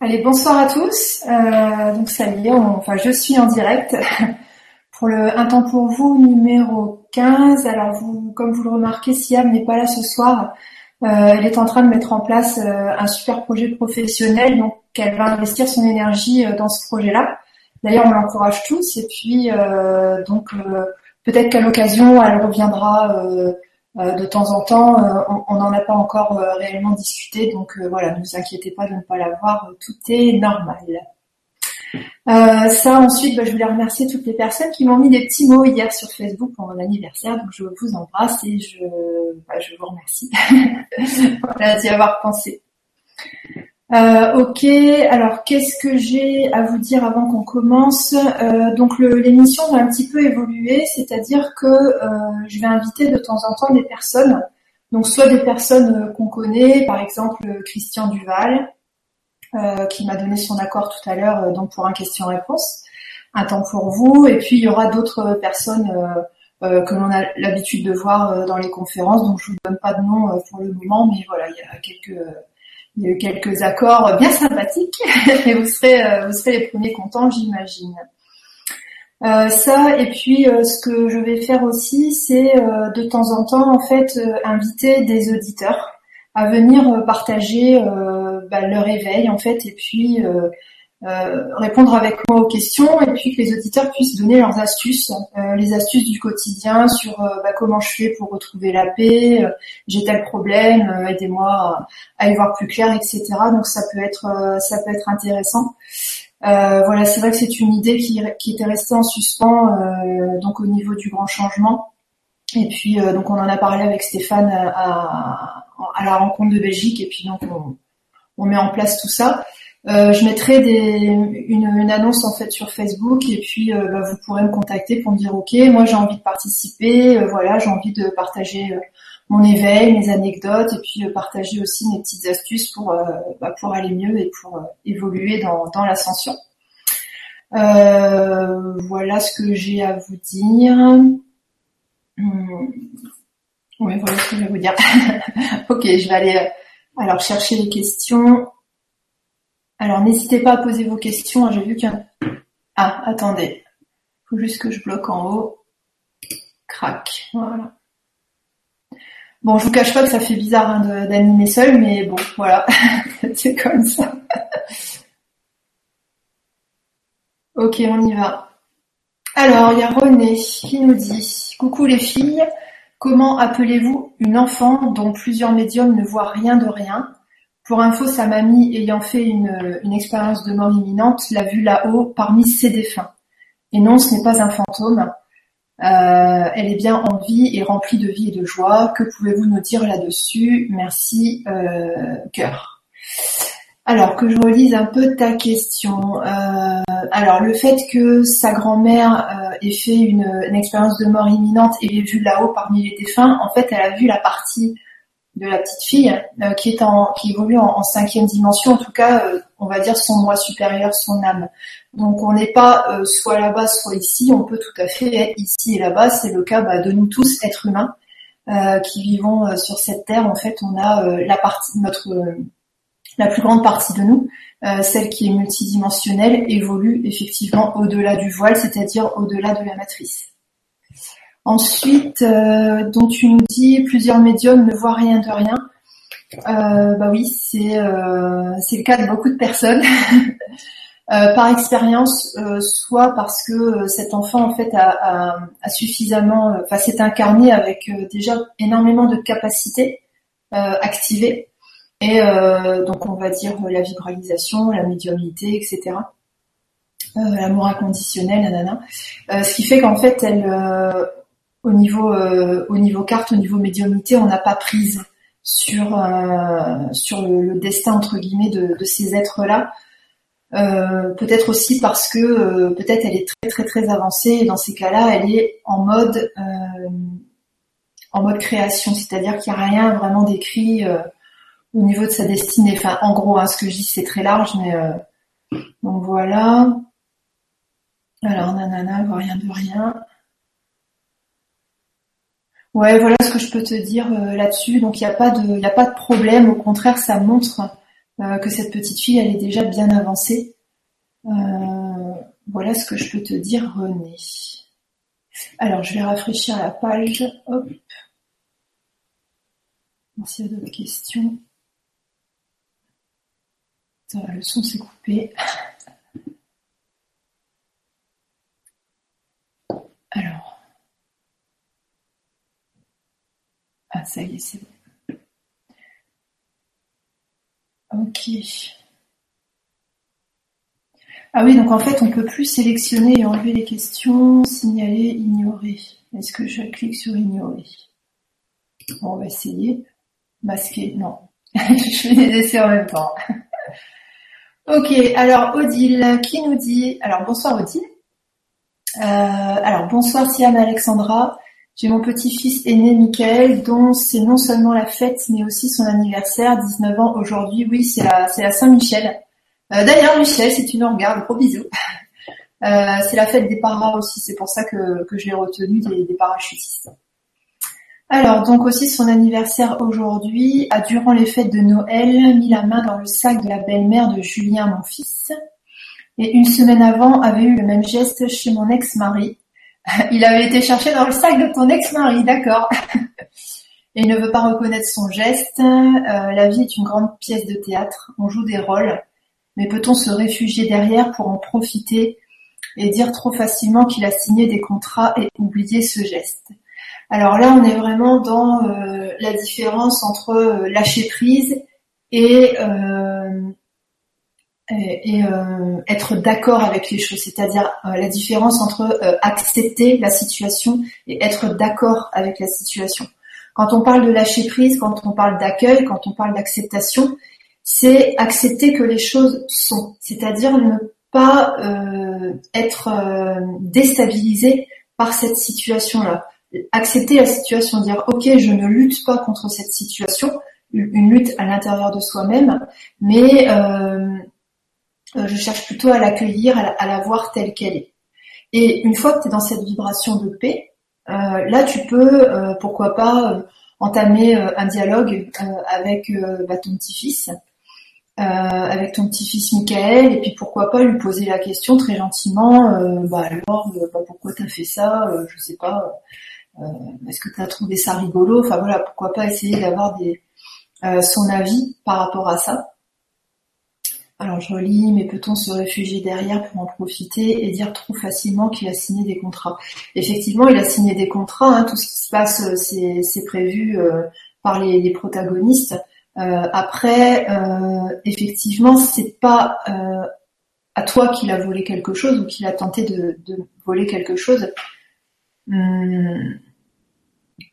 Allez, bonsoir à tous. Euh, donc ça y est, enfin je suis en direct pour le Un temps pour vous numéro 15. Alors vous, comme vous le remarquez, Siam n'est pas là ce soir. Euh, elle est en train de mettre en place euh, un super projet professionnel, donc elle va investir son énergie dans ce projet-là. D'ailleurs, on l'encourage tous. Et puis donc peut-être qu'à l'occasion, elle reviendra de temps en temps, euh, on n'en a pas encore euh, réellement discuté, donc voilà, ne vous inquiétez pas de ne pas l'avoir, tout est normal. ça ensuite, bah, je voulais remercier toutes les personnes qui m'ont mis des petits mots hier sur Facebook pour mon anniversaire, donc je vous embrasse et je, bah, je vous remercie d'y avoir pensé. Euh, ok, alors qu'est-ce que j'ai à vous dire avant qu'on commence euh, Donc l'émission va un petit peu évoluer, c'est-à-dire que euh, je vais inviter de temps en temps des personnes, donc soit des personnes qu'on connaît, par exemple Christian Duval, qui m'a donné son accord tout à l'heure donc pour un question-réponse, un temps pour vous, et puis il y aura d'autres personnes que l'on a l'habitude de voir dans les conférences, donc je vous donne pas de nom pour le moment, mais voilà, il y a quelques il y a eu quelques accords bien sympathiques et vous serez, euh, vous serez les premiers contents, j'imagine. Euh, ça et puis euh, ce que je vais faire aussi, c'est de temps en temps en fait inviter des auditeurs à venir partager bah, leur éveil en fait et puis euh, répondre avec moi aux questions et puis que les auditeurs puissent donner leurs astuces, euh, les astuces du quotidien sur euh, bah, comment je fais pour retrouver la paix, j'ai tel problème, aidez-moi à, y voir plus clair, etc. Donc ça peut être ça peut être intéressant. voilà, c'est vrai que c'est une idée qui, qui, était restée en suspens donc au niveau du grand changement. Et puis donc on en a parlé avec Stéphane à, à la rencontre de Belgique et puis donc on, on met en place tout ça. Euh, je mettrai des, une, annonce en fait sur Facebook et puis euh, bah, vous pourrez me contacter pour me dire ok moi j'ai envie de participer euh, voilà j'ai envie de partager mon éveil mes anecdotes et puis partager aussi mes petites astuces pour bah, pour aller mieux et pour évoluer dans, dans l'ascension. Voilà ce que j'ai à vous dire. Hum. oui voilà ce que je vais vous dire. Ok je vais aller alors chercher les questions alors n'hésitez pas à poser vos questions. Hein, j'ai vu qu'il y a... Ah, attendez. Faut juste que je bloque en haut. Crac. Voilà. Bon, je vous cache pas que ça fait bizarre hein, d'animer seul, mais bon, voilà. C'est comme ça. ok, on y va. Alors, il y a René qui nous dit Coucou les filles, comment appelez-vous une enfant dont plusieurs médiums ne voient rien de rien? Pour info, sa mamie, ayant fait une, expérience de mort imminente, l'a vue là-haut parmi ses défunts. Et non, ce n'est pas un fantôme. Euh, elle est bien en vie et remplie de vie et de joie. Que pouvez-vous nous dire là-dessus? Merci, euh, cœur. Alors, que je relise un peu ta question. Euh, alors, le fait que sa grand-mère ait fait une, une, expérience de mort imminente et l'ait vue là-haut parmi les défunts, en fait, elle a vu la partie de la petite fille euh, qui est en qui évolue en, cinquième dimension en tout cas euh, on va dire son moi supérieur son âme. Donc on n'est pas euh, soit là-bas soit ici. On peut tout à fait être ici et là-bas. C'est le cas bah, de nous tous êtres humains qui vivons sur cette terre. En fait on a notre la plus grande partie de nous celle qui est multidimensionnelle évolue effectivement au-delà du voile c'est-à-dire au-delà de la matrice Ensuite, euh, dont tu nous dis plusieurs médiums ne voient rien de rien. Euh, bah oui, c'est euh, c'est le cas de beaucoup de personnes. par expérience, soit parce que cet enfant en fait a, suffisamment, enfin s'est incarné avec déjà énormément de capacités activées, et donc on va dire la vibralisation, la médiumnité, etc. l'amour inconditionnel, nanana. ce qui fait qu'en fait, elle, au niveau euh, au niveau carte, au niveau médiumnité, on n'a pas prise sur euh, sur le, destin entre guillemets de, ces êtres-là. Euh, peut-être aussi parce que peut-être elle est très très très avancée et dans ces cas-là, elle est en mode en mode création, c'est-à-dire qu'il n'y a rien vraiment décrit au niveau de sa destinée. Enfin, en gros, hein, ce que je dis c'est très large, mais donc voilà. Alors nanana, rien de rien. Ouais, voilà ce que je peux te dire euh, là-dessus. Donc il n'y a pas de, a pas de problème. Au contraire, ça montre que cette petite fille, elle est déjà bien avancée. voilà ce que je peux te dire, René. Alors, je vais rafraîchir la page. Hop. S'il y a d'autres questions. Le son s'est coupé. Alors. Ah, ça y est, c'est bon. Ok. Ah oui, donc en fait, on peut plus sélectionner et enlever les questions, signaler, ignorer. Est-ce que je clique sur ignorer? Bon, on va essayer. Masquer, non. je fais des essais en même temps. ok, alors Odile, qui nous dit... Alors bonsoir Odile. Euh, alors bonsoir Siam Alexandra. J'ai mon petit-fils aîné Michael, dont c'est non seulement la fête, mais aussi son anniversaire, 19 ans aujourd'hui. Oui, c'est la Saint-Michel. Euh, d'ailleurs, Michel, si tu nous regardes, gros bisous. Euh, c'est la fête des paras aussi, c'est pour ça que, que je l'ai retenu des, des parachutistes. Alors, donc aussi son anniversaire aujourd'hui a, durant les fêtes de Noël, mis la main dans le sac de la belle-mère de Julien, mon fils. Et une semaine avant, avait eu le même geste chez mon ex-mari. Il avait été cherché dans le sac de ton ex-mari, d'accord. Et il ne veut pas reconnaître son geste. Euh, la vie est une grande pièce de théâtre. On joue des rôles. Mais peut-on se réfugier derrière pour en profiter et dire trop facilement qu'il a signé des contrats et oublier ce geste? Alors là, on est vraiment dans euh, la différence entre euh, lâcher prise et, euh, et, être d'accord avec les choses, c'est-à-dire la différence entre accepter la situation et être d'accord avec la situation. Quand on parle de lâcher prise, quand on parle d'accueil, quand on parle d'acceptation, c'est accepter que les choses sont, c'est-à-dire ne pas être déstabilisé par cette situation-là accepter la situation, dire ok, je ne lutte pas contre cette situation, une lutte à l'intérieur de soi-même, mais euh, euh, je cherche plutôt à l'accueillir, à, la voir telle qu'elle est. Et une fois que tu es dans cette vibration de paix, euh, là tu peux, pourquoi pas, entamer un dialogue avec bah, ton petit-fils, avec ton petit-fils Michael, et puis pourquoi pas lui poser la question très gentiment, bah alors, bah, pourquoi t'as fait ça, je sais pas euh, est-ce que tu as trouvé ça rigolo? Enfin voilà, pourquoi pas essayer d'avoir des euh, son avis par rapport à ça. Alors je relis, mais peut-on se réfugier derrière pour en profiter et dire trop facilement qu'il a signé des contrats? Effectivement, il a signé des contrats, hein, tout ce qui se passe, euh, c'est prévu par les, protagonistes. après, effectivement, c'est pas à toi qu'il a volé quelque chose ou qu'il a tenté de, voler quelque chose. Hum,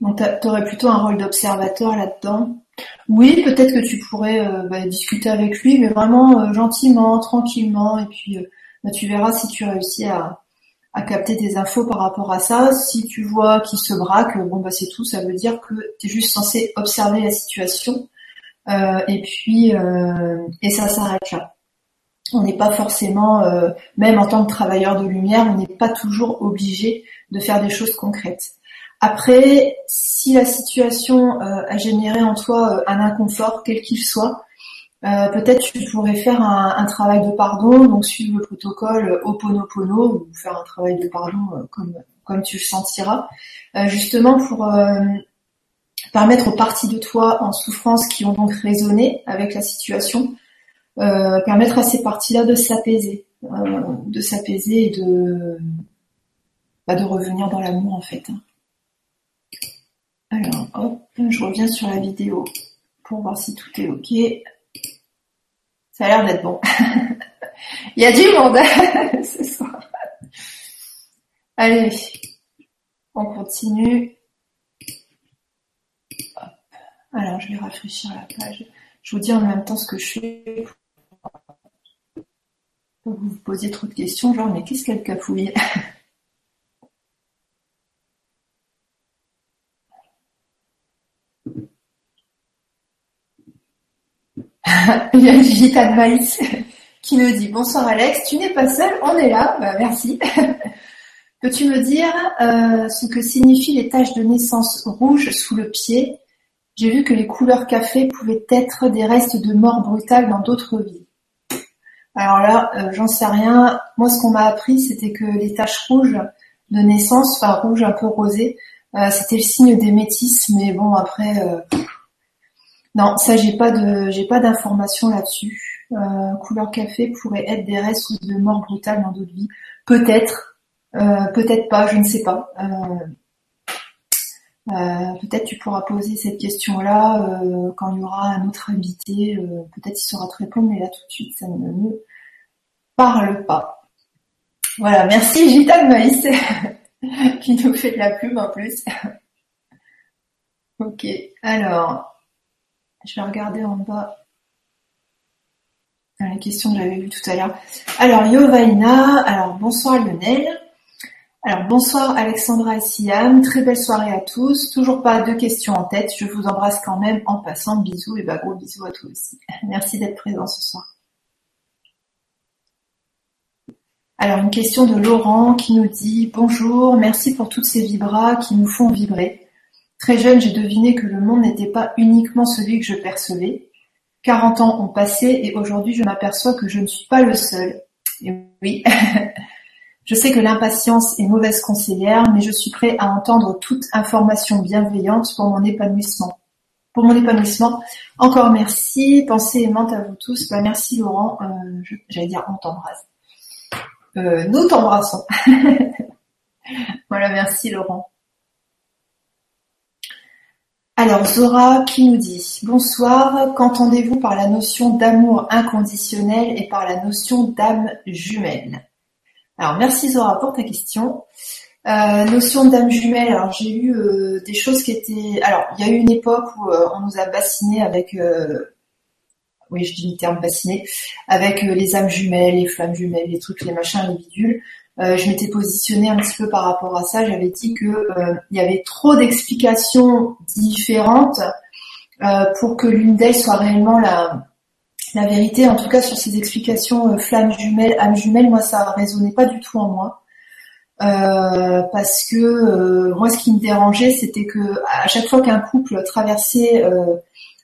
donc tu aurais plutôt un rôle d'observateur là-dedans? Oui, peut-être que tu pourrais euh, bah, discuter avec lui, mais vraiment euh, gentiment, tranquillement, et puis euh, bah, tu verras si tu réussis à, capter des infos par rapport à ça. Si tu vois qu'il se braque, bon bah c'est tout, ça veut dire que tu es juste censé observer la situation, et puis et ça s'arrête là. On n'est pas forcément, même en tant que travailleur de lumière, on n'est pas toujours obligé de faire des choses concrètes. Après, si la situation euh, a généré en toi euh, un inconfort, quel qu'il soit, euh, peut-être tu pourrais faire un, travail de pardon, donc suivre le protocole Oponopono ou faire un travail de pardon comme comme tu le sentiras, justement pour permettre aux parties de toi en souffrance qui ont donc résonné avec la situation, permettre à ces parties-là de s'apaiser, de s'apaiser et de bah, de revenir dans l'amour en fait. Hein. Alors, hop, je reviens sur la vidéo pour voir si tout est OK. Ça a l'air d'être bon. Il y a du monde ce soir. Allez, on continue. Alors, je vais rafraîchir la page. Je vous dis en même temps ce que je fais pour vous vous posiez trop de questions, genre, mais qu'est-ce qu'elle cafouille? Il y a Gita de Maïs qui me dit bonsoir Alex, tu n'es pas seul, on est là, bah, merci. Peux-tu me dire euh, ce que signifient les taches de naissance rouges sous le pied? J'ai vu que les couleurs café pouvaient être des restes de mort brutale dans d'autres vies. Alors là, euh, j'en sais rien. Moi, ce qu'on m'a appris, c'était que les taches rouges de naissance, enfin rouge un peu rosé, euh, c'était le signe des métis. Mais bon, après, non, ça, j'ai pas de, j'ai pas d'informations là-dessus. couleur café pourrait être des restes de mort brutale dans d'autres vies. Peut-être, peut-être pas, je ne sais pas. Euh, peut-être tu pourras poser cette question-là euh, quand il y aura un autre invité. Euh, peut-être il saura te répondre, mais là tout de suite, ça ne me parle pas. Voilà, merci Gita Maïs qui nous fait de la pub en plus. ok, alors, je vais regarder en bas la question que j'avais vue tout à l'heure. Alors, Yovaina, alors bonsoir Lionel. Alors bonsoir Alexandra et Siam, très belle soirée à tous. Toujours pas de questions en tête, je vous embrasse quand même en passant. Bisous et bah gros bisous à tous aussi. Merci d'être présent ce soir. Alors une question de Laurent qui nous dit bonjour, merci pour toutes ces vibras qui nous font vibrer. Très jeune, j'ai deviné que le monde n'était pas uniquement celui que je percevais. 40 ans ont passé et aujourd'hui je m'aperçois que je ne suis pas le seul. Et oui, Je sais que l'impatience est mauvaise conseillère, mais je suis prêt à entendre toute information bienveillante pour mon épanouissement. Pour mon épanouissement, encore merci. Pensez aimante à vous tous. Bah, merci Laurent. Euh, j'allais dire on t'embrasse. Euh, nous t'embrassons. voilà, merci Laurent. Alors Zora qui nous dit Bonsoir, qu'entendez-vous par la notion d'amour inconditionnel et par la notion d'âme jumelle? Alors merci Zora pour ta question. Euh, notion d'âme jumelle, alors j'ai eu euh, des choses qui étaient... Alors il y a eu une époque où euh, on nous a bassiné avec... oui je dis le terme bassiné, avec les âmes jumelles, les flammes jumelles, les trucs, les machins, les bidules. Je m'étais positionnée un petit peu par rapport à ça, j'avais dit que il y avait trop d'explications différentes pour que l'une d'elles soit réellement la, la vérité, en tout cas sur ces explications euh, flammes jumelles, âmes jumelles, moi ça résonnait pas du tout en moi. Euh, parce que euh, moi ce qui me dérangeait c'était que à chaque fois qu'un couple traversait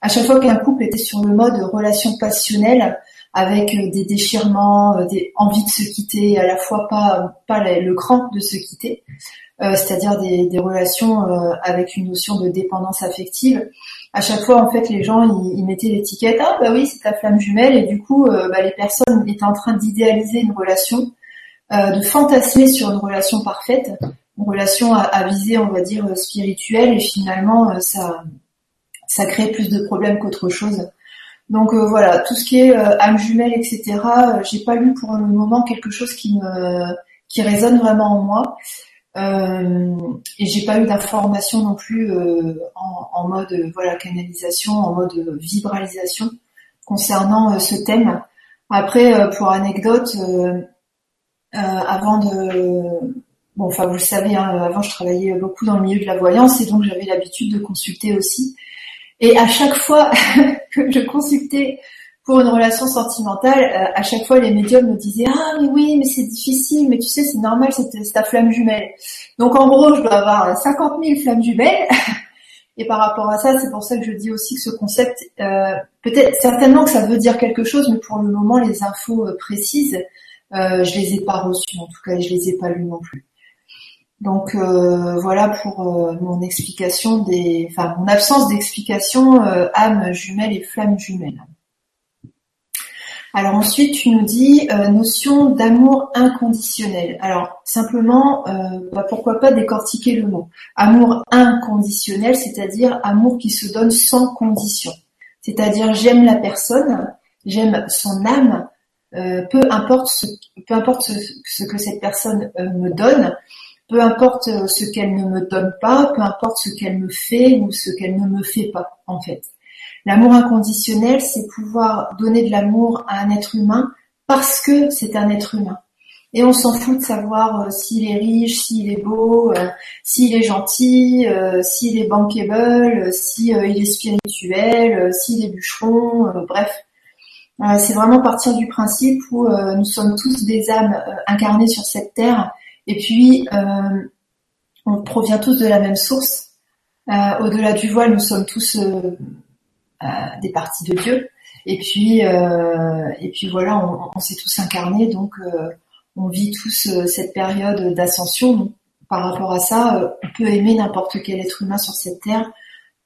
à chaque fois qu'un couple était sur le mode relation passionnelle avec des déchirements, des envies de se quitter, à la fois pas pas le cran de se quitter, c'est-à-dire des, relations avec une notion de dépendance affective, à chaque fois en fait les gens ils, mettaient l'étiquette ah bah oui c'est ta flamme jumelle et du coup euh, bah, les personnes étaient en train d'idéaliser une relation, euh, de fantasmer sur une relation parfaite, une relation à, viser on va dire spirituelle et finalement euh, ça ça crée plus de problèmes qu'autre chose. Donc voilà tout ce qui est âme jumelle etc. j'ai pas lu pour le moment quelque chose qui me qui résonne vraiment en moi. Euh, et j'ai pas eu d'informations non plus euh, en, mode voilà canalisation, en mode vibralisation concernant euh, ce thème. Après, pour anecdote, avant de bon, enfin vous le savez, hein, avant je travaillais beaucoup dans le milieu de la voyance et donc j'avais l'habitude de consulter aussi. Et à chaque fois que je consultais pour une relation sentimentale, euh, à chaque fois les médiums me disaient ah mais oui mais c'est difficile mais tu sais c'est normal c'est ta flamme jumelle. Donc en gros je dois avoir 50 000 flammes jumelles et par rapport à ça c'est pour ça que je dis aussi que ce concept euh, peut-être certainement que ça veut dire quelque chose mais pour le moment les infos euh, précises euh, je les ai pas reçues en tout cas je les ai pas lues non plus. Donc voilà pour mon explication des, enfin mon absence d'explication âme jumelle et flamme jumelle. Alors ensuite, tu nous dis euh, notion d'amour inconditionnel. Alors simplement, euh, bah, pourquoi pas décortiquer le mot. Amour inconditionnel, c'est-à-dire amour qui se donne sans condition. C'est-à-dire j'aime la personne, j'aime son âme, euh, peu importe ce, peu importe ce, que cette personne me donne, peu importe ce qu'elle ne me donne pas, peu importe ce qu'elle me fait ou ce qu'elle ne me fait pas en fait. L'amour inconditionnel, c'est pouvoir donner de l'amour à un être humain parce que c'est un être humain. Et on s'en fout de savoir euh, s'il est riche, s'il est beau, euh, s'il est gentil, euh, s'il est bankable, s'il est spirituel, s'il est bûcheron, bref. c'est vraiment partir du principe où nous sommes tous des âmes incarnées sur cette terre et puis on provient tous de la même source Au-delà du voile, nous sommes tous des parties de Dieu. Et puis, et puis voilà, on, on s'est tous incarnés, donc on vit tous cette période d'ascension. Par rapport à ça, on peut aimer n'importe quel être humain sur cette terre,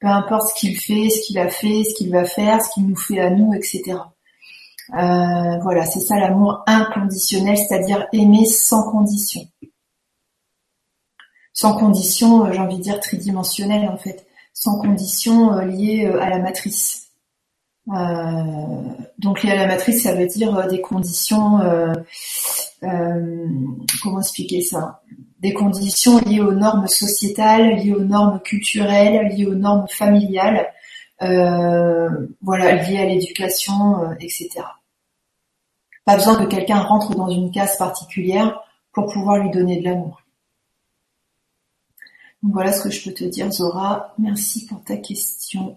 peu importe ce qu'il fait, ce qu'il a fait, ce qu'il va faire, ce qu'il nous fait à nous, etc. Euh, voilà, c'est ça l'amour inconditionnel, c'est-à-dire aimer sans condition. Sans condition, euh, j'ai envie de dire tridimensionnel en fait, sans condition euh, liée à la matrice. donc lié à la matrice, ça veut dire des conditions, comment expliquer ça? Des conditions liées aux normes sociétales, liées aux normes culturelles, liées aux normes familiales, voilà, liées à l'éducation, etc. Pas besoin que quelqu'un rentre dans une case particulière pour pouvoir lui donner de l'amour. Voilà ce que je peux te dire, Zora. Merci pour ta question.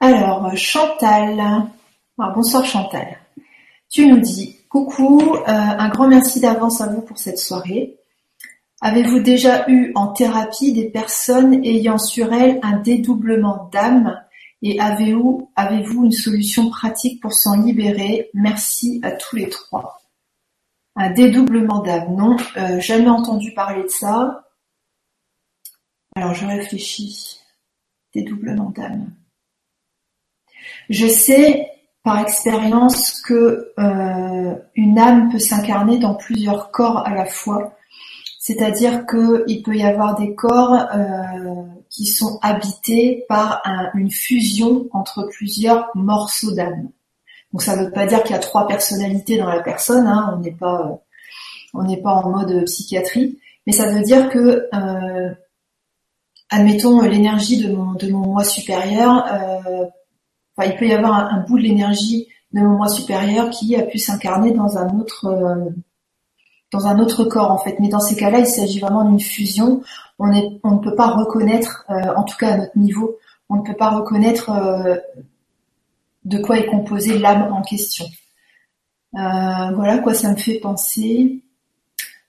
Alors, Chantal. bonsoir Chantal. Tu nous dis coucou, euh, un grand merci d'avance à vous pour cette soirée. Avez-vous déjà eu en thérapie des personnes ayant sur elles un dédoublement d'âme et avez-vous une solution pratique pour s'en libérer? Merci à tous les trois. Un dédoublement d'âme, non, euh, jamais entendu parler de ça. Alors je réfléchis. Dédoublement d'âme. Je sais par expérience que euh, une âme peut s'incarner dans plusieurs corps à la fois c'est-à-dire qu'il peut y avoir des corps euh, qui sont habités par une fusion entre plusieurs morceaux d'âme. Donc ça ne veut pas dire qu'il y a trois personnalités dans la personne, hein, on n'est pas on n'est pas en mode psychiatrie, mais ça veut dire que euh, admettons l'énergie de mon moi supérieur, euh, enfin, il peut y avoir un, bout de l'énergie de mon moi supérieur qui a pu s'incarner dans un autre dans un autre corps en fait. Mais dans ces cas-là, il s'agit vraiment d'une fusion. On, ne peut pas reconnaître, euh, en tout cas à notre niveau, on ne peut pas reconnaître euh, de quoi est composée l'âme en question. Euh, voilà quoi ça me fait penser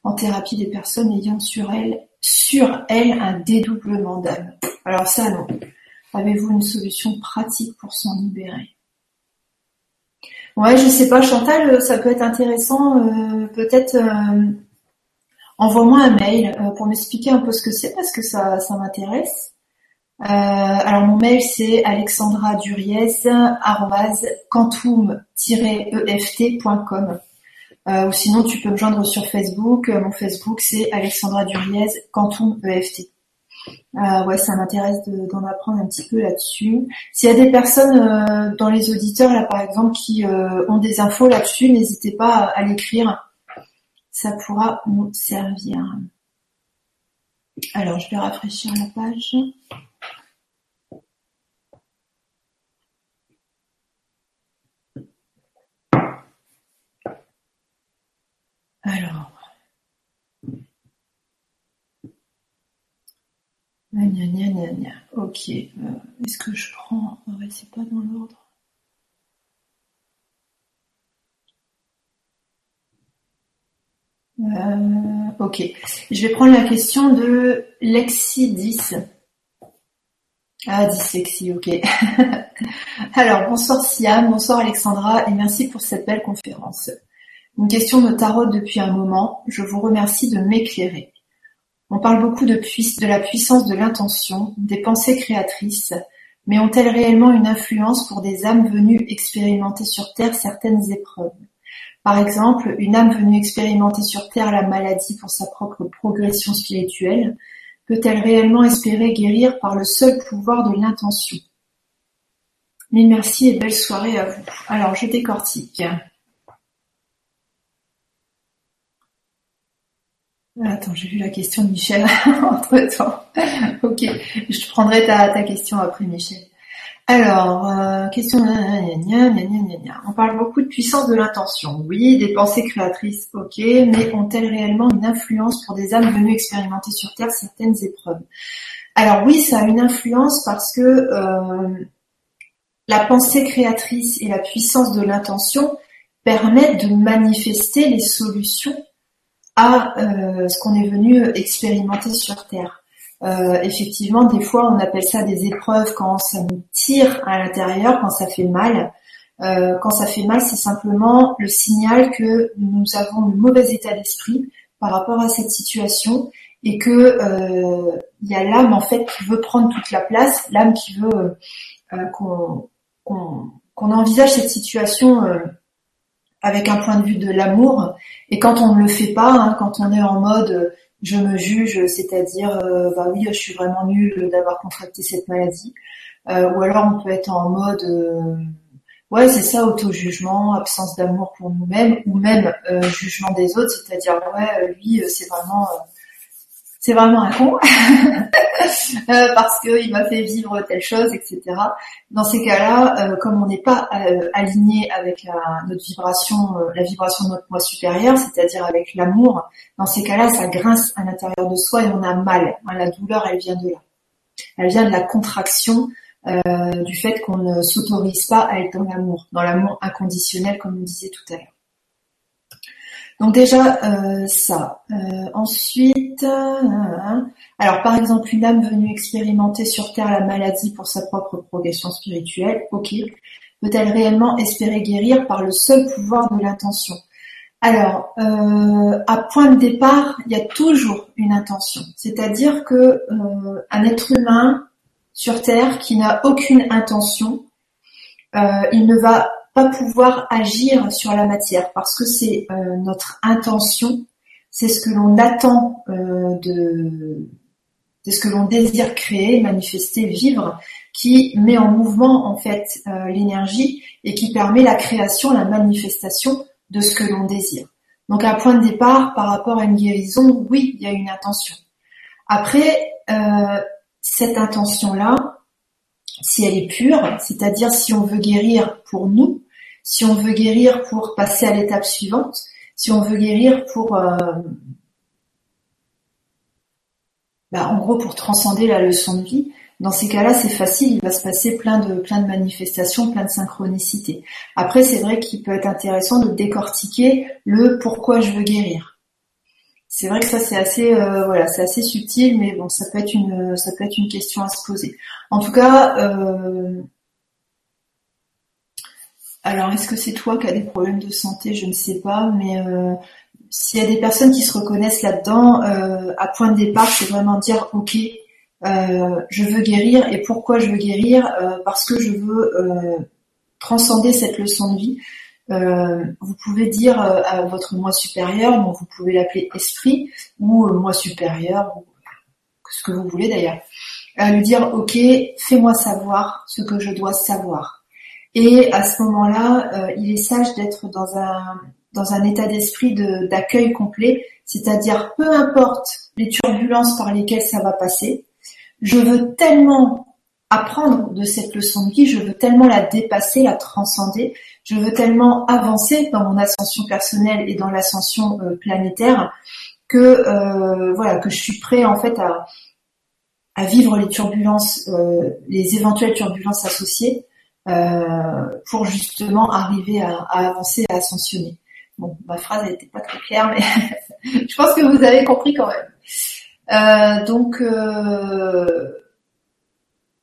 en thérapie des personnes ayant sur elles sur un dédoublement d'âme. Alors ça non. Avez-vous une solution pratique pour s'en libérer? Ouais, je sais pas, Chantal, euh, ça peut être intéressant. Euh, peut-être euh, envoie-moi un mail pour m'expliquer un peu ce que c'est parce que ça, ça m'intéresse. Alors mon mail c'est alexandra-quantum-eft.com ou sinon tu peux me joindre sur Facebook. Mon Facebook c'est Alexandra Duriez Quantum EFT. Euh, ouais, ça m'intéresse d'en apprendre un petit peu là-dessus. S'il y a des personnes euh, dans les auditeurs là, par exemple, qui euh, ont des infos là-dessus, n'hésitez pas à, l'écrire. Ça pourra nous servir. Alors, je vais rafraîchir la page. Alors. Ok. Euh, est-ce que je prends. Ouais, c'est pas dans l'ordre. Euh, ok. Je vais prendre la question de Lexi 10. Ah, dyslexie, ok. Alors, bonsoir Siam, bonsoir Alexandra, et merci pour cette belle conférence. Une question me taraude depuis un moment. Je vous remercie de m'éclairer. On parle beaucoup de, la puissance de l'intention, des pensées créatrices, mais ont-elles réellement une influence pour des âmes venues expérimenter sur Terre certaines épreuves? Par exemple, une âme venue expérimenter sur Terre la maladie pour sa propre progression spirituelle, peut-elle réellement espérer guérir par le seul pouvoir de l'intention? Mille merci et belle soirée à vous. Alors, je décortique. Attends, j'ai vu la question de Michel entre temps. ok, je prendrai ta, ta question après Michel. Alors, euh, question. On parle beaucoup de puissance de l'intention. Oui, des pensées créatrices, ok, mais ont-elles réellement une influence pour des âmes venues expérimenter sur Terre certaines épreuves? Alors oui, ça a une influence parce que euh, la pensée créatrice et la puissance de l'intention permettent de manifester les solutions à ce qu'on est venu expérimenter sur Terre. effectivement, des fois, on appelle ça des épreuves quand ça nous tire à l'intérieur, quand ça fait mal. quand ça fait mal, c'est simplement le signal que nous avons un mauvais état d'esprit par rapport à cette situation et que euh, il y a l'âme en fait qui veut prendre toute la place, l'âme qui veut euh, qu'on qu'on envisage cette situation euh, avec un point de vue de l'amour. Et quand on ne le fait pas, hein, quand on est en mode je me juge, c'est-à-dire bah oui, je suis vraiment nulle d'avoir contracté cette maladie, ou alors on peut être en mode ouais c'est ça auto-jugement, absence d'amour pour nous-mêmes, ou même jugement des autres, c'est-à-dire ouais lui c'est vraiment c'est vraiment un con euh, parce qu'il m'a fait vivre telle chose, etc. Dans ces cas-là, euh, comme on n'est pas euh, aligné avec la, notre vibration, la vibration de notre moi supérieur, c'est-à-dire avec l'amour, dans ces cas-là, ça grince à l'intérieur de soi et on a mal. La douleur, elle vient de là. Elle vient de la contraction du fait qu'on ne s'autorise pas à être dans l'amour, dans l'amour inconditionnel, comme on disait tout à l'heure. Donc déjà euh, ça. Euh, ensuite, euh, alors par exemple une âme venue expérimenter sur Terre la maladie pour sa propre progression spirituelle, ok. Peut-elle réellement espérer guérir par le seul pouvoir de l'intention? Alors, à point de départ, il y a toujours une intention. C'est-à-dire que un être humain sur Terre qui n'a aucune intention, il ne va pas pouvoir agir sur la matière parce que c'est euh, notre intention, c'est ce que l'on attend euh, de, ce que l'on désire créer, manifester, vivre, qui met en mouvement en fait euh, l'énergie et qui permet la création, la manifestation de ce que l'on désire. Donc un point de départ par rapport à une guérison, oui, il y a une intention. Après, cette intention-là, si elle est pure, c'est-à-dire si on veut guérir pour nous, si on veut guérir pour passer à l'étape suivante, si on veut guérir pour, euh, bah, en gros, pour transcender la leçon de vie, dans ces cas-là, c'est facile, il va se passer plein de plein de manifestations, plein de synchronicités. Après, c'est vrai qu'il peut être intéressant de décortiquer le pourquoi je veux guérir. C'est vrai que ça c'est assez euh, voilà, c'est assez subtil, mais bon, ça peut être une ça peut être une question à se poser. En tout cas, euh, alors, est-ce que c'est toi qui as des problèmes de santé? Je ne sais pas, mais euh, s'il y a des personnes qui se reconnaissent là-dedans, euh, à point de départ, c'est vraiment dire, ok, euh, je veux guérir, et pourquoi je veux guérir? Parce que je veux transcender cette leçon de vie. vous pouvez dire à votre moi supérieur, bon, vous pouvez l'appeler esprit ou moi supérieur, ou ce que vous voulez d'ailleurs, lui dire, ok, fais-moi savoir ce que je dois savoir et à ce moment-là, euh, il est sage d'être dans un dans un état d'esprit d'accueil complet, c'est-à-dire peu importe les turbulences par lesquelles ça va passer, je veux tellement apprendre de cette leçon de vie, je veux tellement la dépasser, la transcender, je veux tellement avancer dans mon ascension personnelle et dans l'ascension euh, planétaire que euh, voilà que je suis prêt en fait à, à vivre les turbulences, les éventuelles turbulences associées. euh, pour justement arriver à, avancer, à ascensionner. Bon, ma phrase n'était pas très claire, mais je pense que vous avez compris quand même. Euh, donc, euh,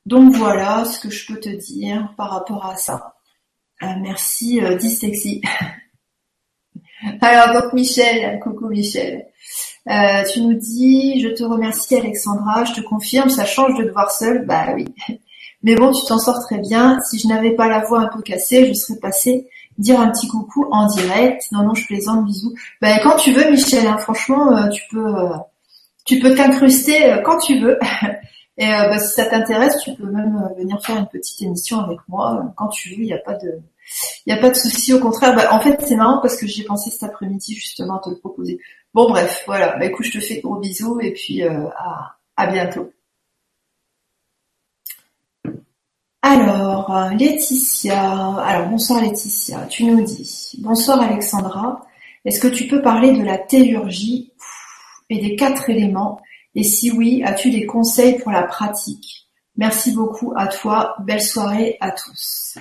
donc voilà ce que je peux te dire par rapport à ça. merci, dyslexie. Alors donc Michel, coucou Michel. tu nous dis, je te remercie Alexandra, je te confirme, ça change de devoir seul. Bah oui, mais bon, tu t'en sors très bien. Si je n'avais pas la voix un peu cassée, je serais passée dire un petit coucou en direct. Non, non, je plaisante, bisous. Ben, quand tu veux, Michel, hein, franchement, euh, tu peux, euh, tu peux t'incruster euh, quand tu veux. Et ben, si ça t'intéresse, tu peux même venir faire une petite émission avec moi quand tu veux. Il n'y a pas de, il pas de souci. Au contraire, ben, en fait, c'est marrant parce que j'ai pensé cet après-midi justement à te le proposer. Bon, bref, voilà. Ben, écoute, je te fais gros bisous et puis à bientôt. Alors, euh, Laetitia, alors bonsoir Laetitia, tu nous dis, bonsoir Alexandra, est-ce que tu peux parler de la tellurgie et des quatre éléments? Et si oui, as-tu des conseils pour la pratique? Merci beaucoup à toi, belle soirée à tous.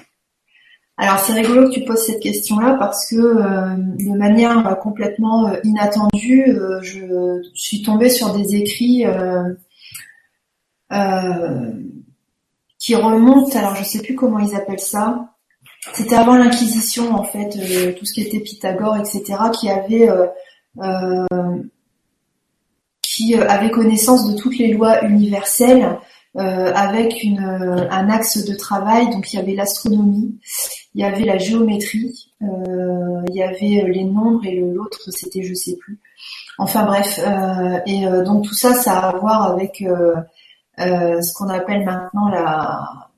Alors c'est rigolo que tu poses cette question-là parce que de manière complètement inattendue, je suis tombée sur des écrits qui remontent. Alors je sais plus comment ils appellent ça. C'était avant l'Inquisition en fait, tout ce qui était Pythagore, etc., qui avait qui euh, avait connaissance de toutes les lois universelles euh, avec une, euh, un axe de travail. Donc il y avait l'astronomie, il y avait la géométrie, il y avait les nombres et l'autre c'était je sais plus. Enfin bref, et donc tout ça, ça a à voir avec ce qu'on appelle maintenant la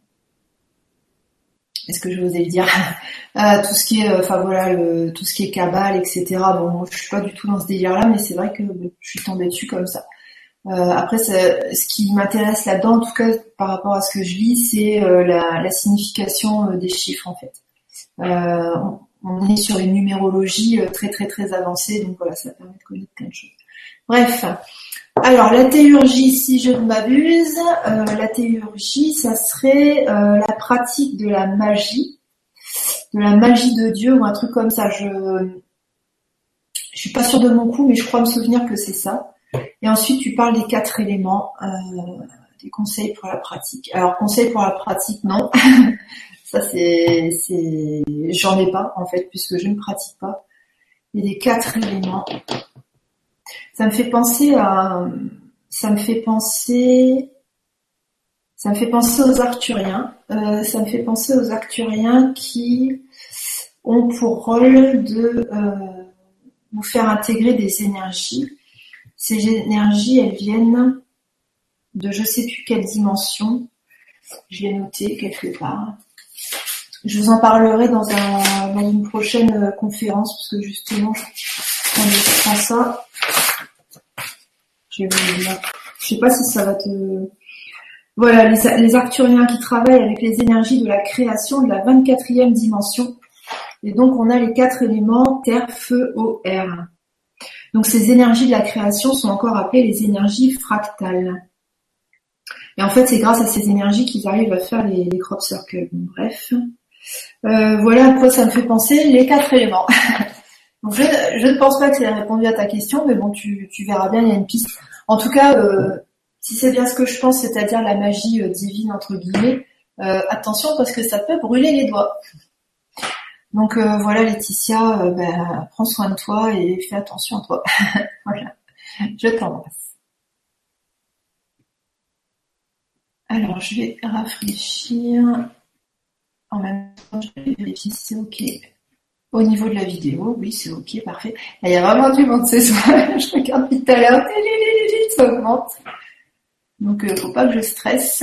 est-ce que je vous ai dire? Tout ce qui est enfin voilà le, tout ce qui est cabale etc bon moi, je suis pas du tout dans ce délire là mais c'est vrai que je suis tombée dessus comme ça. Euh, après ce qui m'intéresse là-dedans en tout cas par rapport à ce que je lis c'est euh, la, signification euh, des chiffres en fait. On, est sur une numérologie très très très avancée donc voilà ça permet de connaître plein de choses. Bref alors la théurgie, si je ne m'abuse, euh, la théurgie, ça serait euh, la pratique de la magie, de la magie de Dieu ou un truc comme ça. Je je suis pas sûre de mon coup, mais je crois me souvenir que c'est ça. Et ensuite, tu parles des quatre éléments, euh, des conseils pour la pratique. Alors conseils pour la pratique, non. ça c'est c'est j'en ai pas en fait puisque je ne pratique pas. Et les quatre éléments. Ça me fait penser à, ça me fait penser, ça me fait penser aux Arthuriens. Euh, ça me fait penser aux Arthuriens qui ont pour rôle de euh, faire intégrer des énergies. Ces énergies, elles viennent de je sais plus quelle dimension. Je l'ai noté quelque part. Je vous en parlerai dans, un, dans une prochaine conférence parce que justement, on prend ça. Je sais pas si ça va te... Voilà, les, Arcturiens qui travaillent avec les énergies de la création de la 24e dimension. Et donc on a les quatre éléments terre, feu, eau, air. Donc ces énergies de la création sont encore appelées les énergies fractales. Et en fait, c'est grâce à ces énergies qu'ils arrivent à faire les, crop circles. bref. Euh, voilà à quoi ça me fait penser les quatre éléments. je, ne pense pas que c'est répondu à ta question, mais bon, tu, verras bien, il y a une piste. En tout cas, euh, si c'est bien ce que je pense, c'est-à-dire la magie euh, divine entre guillemets, euh, attention parce que ça peut brûler les doigts. Donc voilà, Laetitia, ben, prends soin de toi et fais attention à toi. voilà, je t'embrasse. Alors, je vais rafraîchir. En même temps, je vais vérifier si c'est OK. Au niveau de la vidéo, oui, c'est ok, parfait. Il y a vraiment du monde ce soir. je regarde tout à l'heure, ça augmente. Donc, euh, faut pas que je stresse.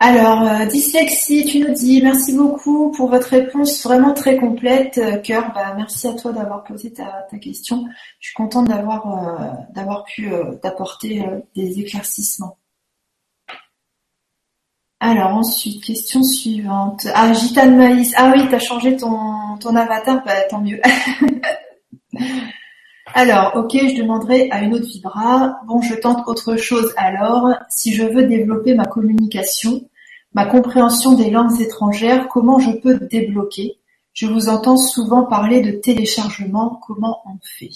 Alors, euh, dyslexie, tu nous dis merci beaucoup pour votre réponse vraiment très complète, euh, cœur. Bah, merci à toi d'avoir posé ta, question. Je suis contente d'avoir d'avoir pu t'apporter des éclaircissements. Alors ensuite, question suivante. Ah, Gitane Maïs. Ah oui, t'as changé ton, ton avatar, bah, tant mieux. alors, ok, je demanderai à une autre vibra. Bon, je tente autre chose alors. Si je veux développer ma communication, ma compréhension des langues étrangères, comment je peux débloquer? Je vous entends souvent parler de téléchargement. Comment on fait?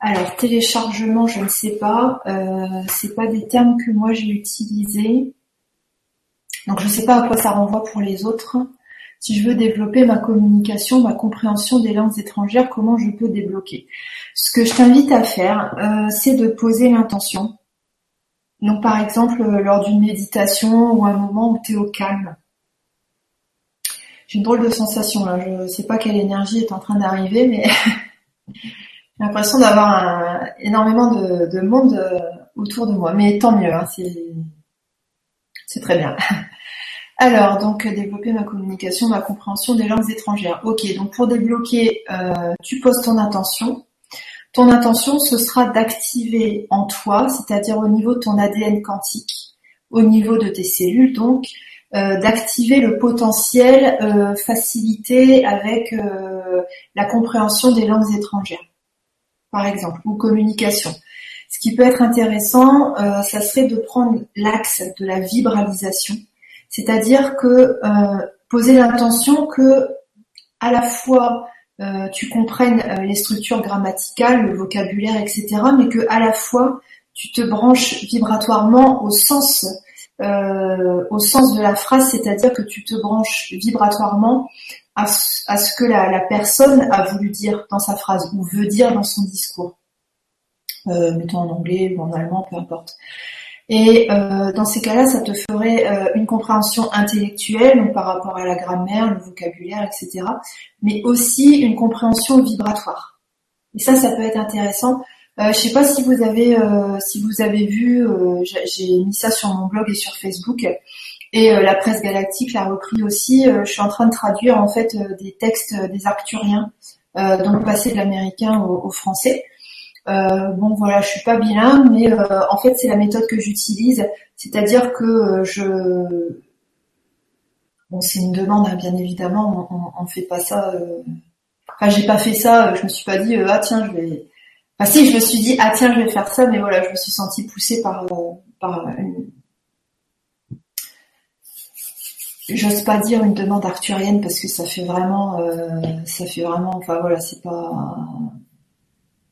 Alors téléchargement, je ne sais pas. Euh, c'est pas des termes que moi j'ai utilisés. Donc je ne sais pas à quoi ça renvoie pour les autres. Si je veux développer ma communication, ma compréhension des langues étrangères, comment je peux débloquer? Ce que je t'invite à faire, euh, c'est de poser l'intention. Donc par exemple euh, lors d'une méditation ou un moment où tu es au calme. J'ai une drôle de sensation là, je ne sais pas quelle énergie est en train d'arriver, mais j'ai l'impression d'avoir énormément de, monde euh, autour de moi. Mais tant mieux, hein, c'est très bien. Alors, donc développer ma communication, ma compréhension des langues étrangères. Ok, donc pour débloquer, euh, tu poses ton intention. Ton intention, ce sera d'activer en toi, c'est-à-dire au niveau de ton ADN quantique, au niveau de tes cellules, donc euh, d'activer le potentiel euh, facilité avec la compréhension des langues étrangères, par exemple, ou communication. Ce qui peut être intéressant, ça serait de prendre l'axe de la vibralisation C'est-à-dire que poser l'intention que à la fois tu comprennes les structures grammaticales, le vocabulaire, etc., mais que à la fois tu te branches vibratoirement au sens euh, au sens de la phrase, c'est-à-dire que tu te branches vibratoirement à, ce que la, personne a voulu dire dans sa phrase ou veut dire dans son discours. Euh, mettons en anglais ou en allemand, peu importe. Et euh, dans ces cas-là, ça te ferait euh, une compréhension intellectuelle donc par rapport à la grammaire, le vocabulaire, etc. Mais aussi une compréhension vibratoire. Et ça, ça peut être intéressant euh, je sais pas si vous avez si vous avez vu, j'ai mis ça sur mon blog et sur Facebook. Et la presse galactique l'a repris aussi. je suis en train de traduire en fait des textes des Arcturiens, donc passer de l'américain au, français. Bon voilà, je suis pas bilingue, mais en fait c'est la méthode que j'utilise, c'est-à-dire que je Bon, c'est une demande, hein, bien évidemment. On, on, fait pas ça. Enfin, j'ai pas fait ça. Je me suis pas dit ah tiens, je vais, Enfin si, je me suis dit ah tiens je vais faire ça, mais voilà, je me suis sentie poussée par euh, par une... J'ose pas dire une demande arthurienne parce que ça fait vraiment, euh, ça fait vraiment, enfin voilà, c'est pas,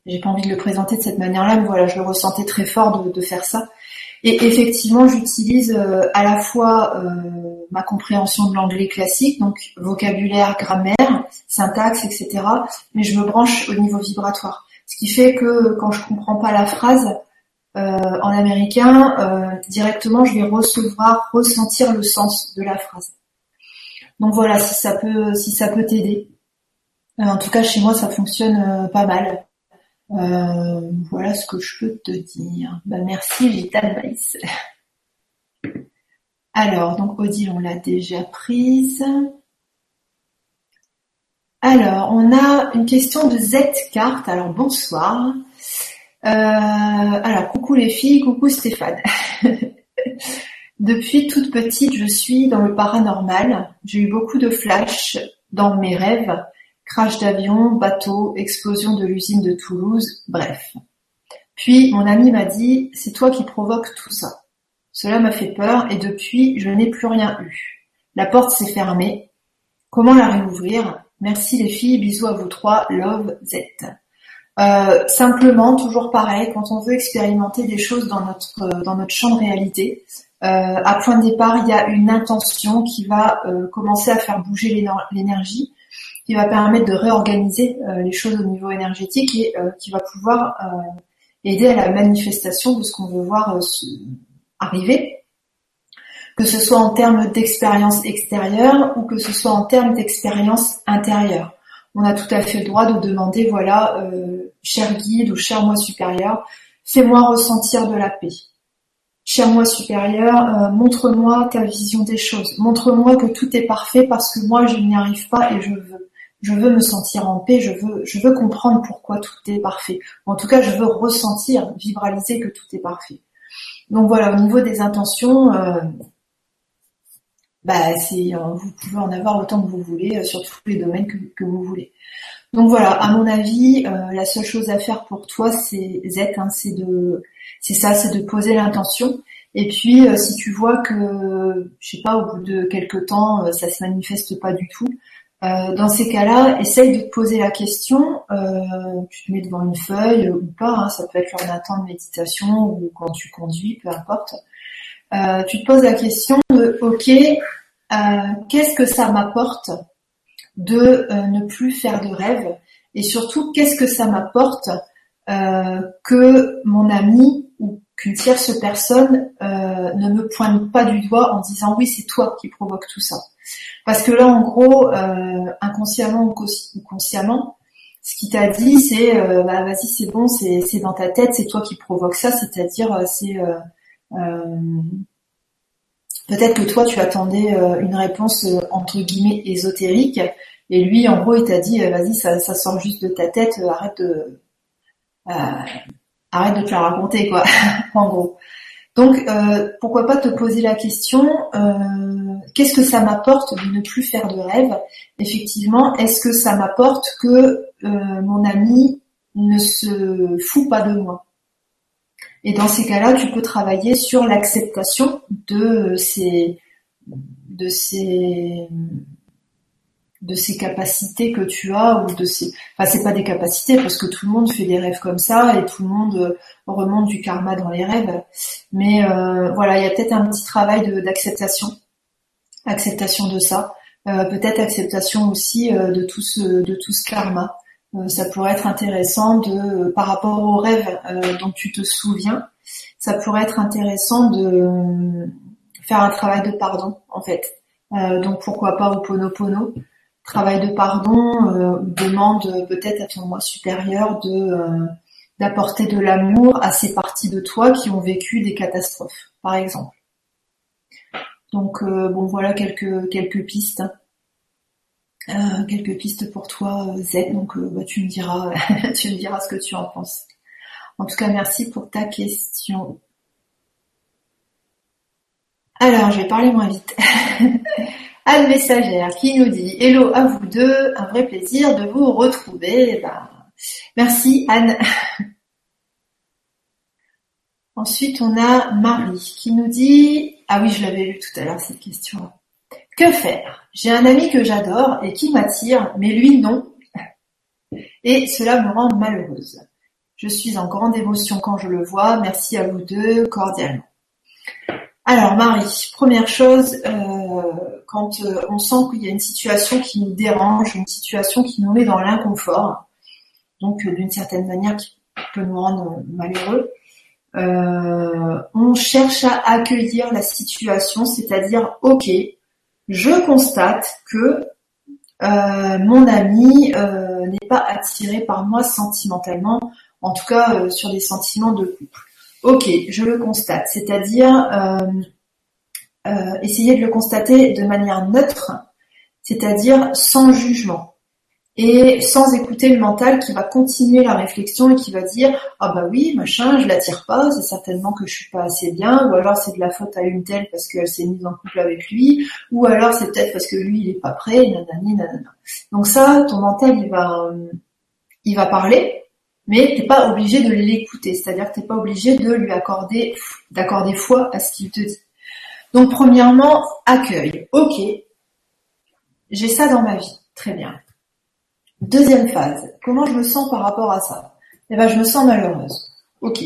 j'ai pas envie de le présenter de cette manière-là, mais voilà, je le ressentais très fort de, faire ça. Et effectivement, j'utilise euh, à la fois ma compréhension de l'anglais classique, donc vocabulaire, grammaire, syntaxe, etc. Mais je me branche au niveau vibratoire. Ce qui fait que quand je comprends pas la phrase euh, en américain, euh, directement je vais recevoir, ressentir le sens de la phrase. Donc voilà, si ça peut, si ça peut t'aider. Euh, en tout cas, chez moi, ça fonctionne pas mal. Voilà ce que je peux te dire. Bah, merci Vital Maïs. Alors, donc Odile, on l'a déjà prise. Alors, on a une question de Z-Carte. Alors, bonsoir. Euh, alors, coucou les filles, coucou Stéphane. Depuis toute petite, je suis dans le paranormal. J'ai eu beaucoup de flashs dans mes rêves. Crash d'avion, bateau, explosion de l'usine de Toulouse, bref. Puis mon ami m'a dit, c'est toi qui provoques tout ça. Cela m'a fait peur et depuis, je n'ai plus rien eu. La porte s'est fermée. Comment la réouvrir? Merci les filles, bisous à vous trois, love Z. Euh, simplement, toujours pareil, quand on veut expérimenter des choses dans notre euh, dans notre champ de réalité, euh, à point de départ, il y a une intention qui va commencer à faire bouger l'énergie, qui va permettre de réorganiser les choses au niveau énergétique et qui va pouvoir aider à la manifestation de ce qu'on veut voir arriver que ce soit en termes d'expérience extérieure ou que ce soit en termes d'expérience intérieure. On a tout à fait le droit de demander, voilà, euh, cher guide ou cher moi supérieur, fais-moi ressentir de la paix. Cher moi supérieur, euh, montre-moi ta vision des choses. Montre-moi que tout est parfait parce que moi je n'y arrive pas et je veux. Je veux me sentir en paix, je veux, je veux comprendre pourquoi tout est parfait. En tout cas, je veux ressentir, vibraliser que tout est parfait. Donc voilà, au niveau des intentions, euh, bah c'est euh, vous pouvez en avoir autant que vous voulez euh, sur tous les domaines que, vous voulez. Donc voilà, à mon avis, la seule chose à faire pour toi, c'est Z, hein, c'est de, c'est ça, c'est de poser l'intention. Et puis, si tu vois que, je sais pas, au bout de quelques temps, ça se manifeste pas du tout, dans ces cas-là, essaye de te poser la question. tu te mets devant une feuille ou pas, hein, ça peut être lors d'un temps de méditation ou quand tu conduis, peu importe. Euh, tu te poses la question de ok, euh, qu'est-ce que ça m'apporte de euh, ne plus faire de rêve et surtout qu'est-ce que ça m'apporte que mon ami ou qu'une tierce personne ne me pointe pas du doigt en disant oui c'est toi qui provoque tout ça. Parce que là en gros, inconsciemment ou consciemment, ce qu'il t'a dit c'est bah vas-y c'est bon, c'est dans ta tête, c'est toi qui provoque ça, c'est-à-dire c'est euh, peut-être que toi tu attendais euh, une réponse euh, entre guillemets ésotérique et lui en gros il t'a dit vas-y ça, sort juste de ta tête arrête de arrête de te la raconter quoi en gros. Donc pourquoi pas te poser la question qu'est-ce que ça m'apporte de ne plus faire de rêve? Effectivement est-ce que ça m'apporte que mon ami ne se fout pas de moi? Et dans ces cas-là, tu peux travailler sur l'acceptation de ces de ces de ces capacités que tu as ou de ces enfin c'est pas des capacités parce que tout le monde fait des rêves comme ça et tout le monde euh, remonte du karma dans les rêves. Mais euh, voilà il y a peut-être un petit travail d'acceptation acceptation de ça. Euh, peut-être acceptation aussi de tout ce de tout ce karma. Ça pourrait être intéressant de par rapport aux rêves dont tu te souviens ça pourrait être intéressant de faire un travail de pardon en fait. Donc pourquoi pas au ponopono. Travail de pardon euh, demande peut-être à ton moi supérieur de euh, d'apporter de l'amour à ces parties de toi qui ont vécu des catastrophes, par exemple. Donc euh, bon voilà quelques quelques pistes. quelques pistes pour toi Z donc bah, tu me diras tu me diras ce que tu en penses. En tout cas merci pour ta question. Alors je vais parler moins vite. Anne Messagère qui nous dit Hello à vous deux, un vrai plaisir de vous retrouver. Eh ben, merci Anne. Ensuite, on a Marie qui nous dit Ah oui, je l'avais lu tout à l'heure cette question. Que faire? J'ai un ami que j'adore et qui m'attire, mais lui non. Et cela me rend malheureuse. Je suis en grande émotion quand je le vois. Merci à vous deux cordialement. Alors Marie, première chose, euh, quand euh, on sent qu'il y a une situation qui nous dérange, une situation qui nous met dans l'inconfort, donc euh, d'une certaine manière qui peut nous rendre malheureux, on cherche à accueillir la situation, c'est-à-dire ok, je constate que mon ami n'est pas attiré par moi sentimentalement, en tout cas sur des sentiments de couple. Ok, je le constate. C'est-à-dire euh, euh, essayer de le constater de manière neutre, c'est-à-dire sans jugement et sans écouter le mental qui va continuer la réflexion et qui va dire ah bah oui machin je l'attire pas c'est certainement que je suis pas assez bien ou alors c'est de la faute à une telle parce qu'elle s'est mise en couple avec lui ou alors c'est peut-être parce que lui il est pas prêt nanani nanana donc ça ton mental il va il va parler mais t'es pas obligé de l'écouter, c'est-à-dire que t'es pas obligé de lui accorder d'accorder foi à ce qu'il te dit. Donc premièrement, accueil. Ok, j'ai ça dans ma vie, très bien. Deuxième phase, comment je me sens par rapport à ça? Eh ben, je me sens malheureuse. Ok.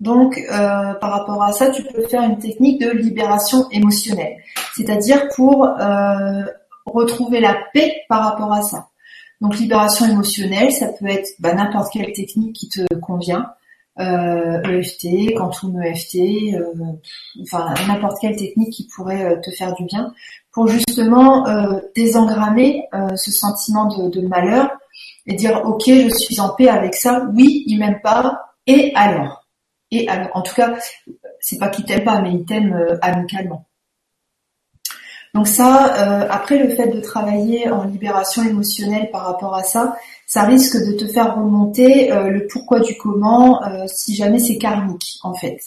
Donc, euh, par rapport à ça, tu peux faire une technique de libération émotionnelle, c'est-à-dire pour euh, retrouver la paix par rapport à ça. Donc libération émotionnelle, ça peut être bah, n'importe quelle technique qui te convient. Euh, EFT, Quantum EFT, euh, enfin n'importe quelle technique qui pourrait te faire du bien pour justement euh, désengrammer euh, ce sentiment de, malheur et dire ok je suis en paix avec ça, oui il m'aime pas et alors? Et alors en tout cas c'est pas qu'il t'aime pas mais il t'aime amicalement. Donc ça, euh, après le fait de travailler en libération émotionnelle par rapport à ça, ça risque de te faire remonter euh, le pourquoi du comment euh, si jamais c'est karmique en fait.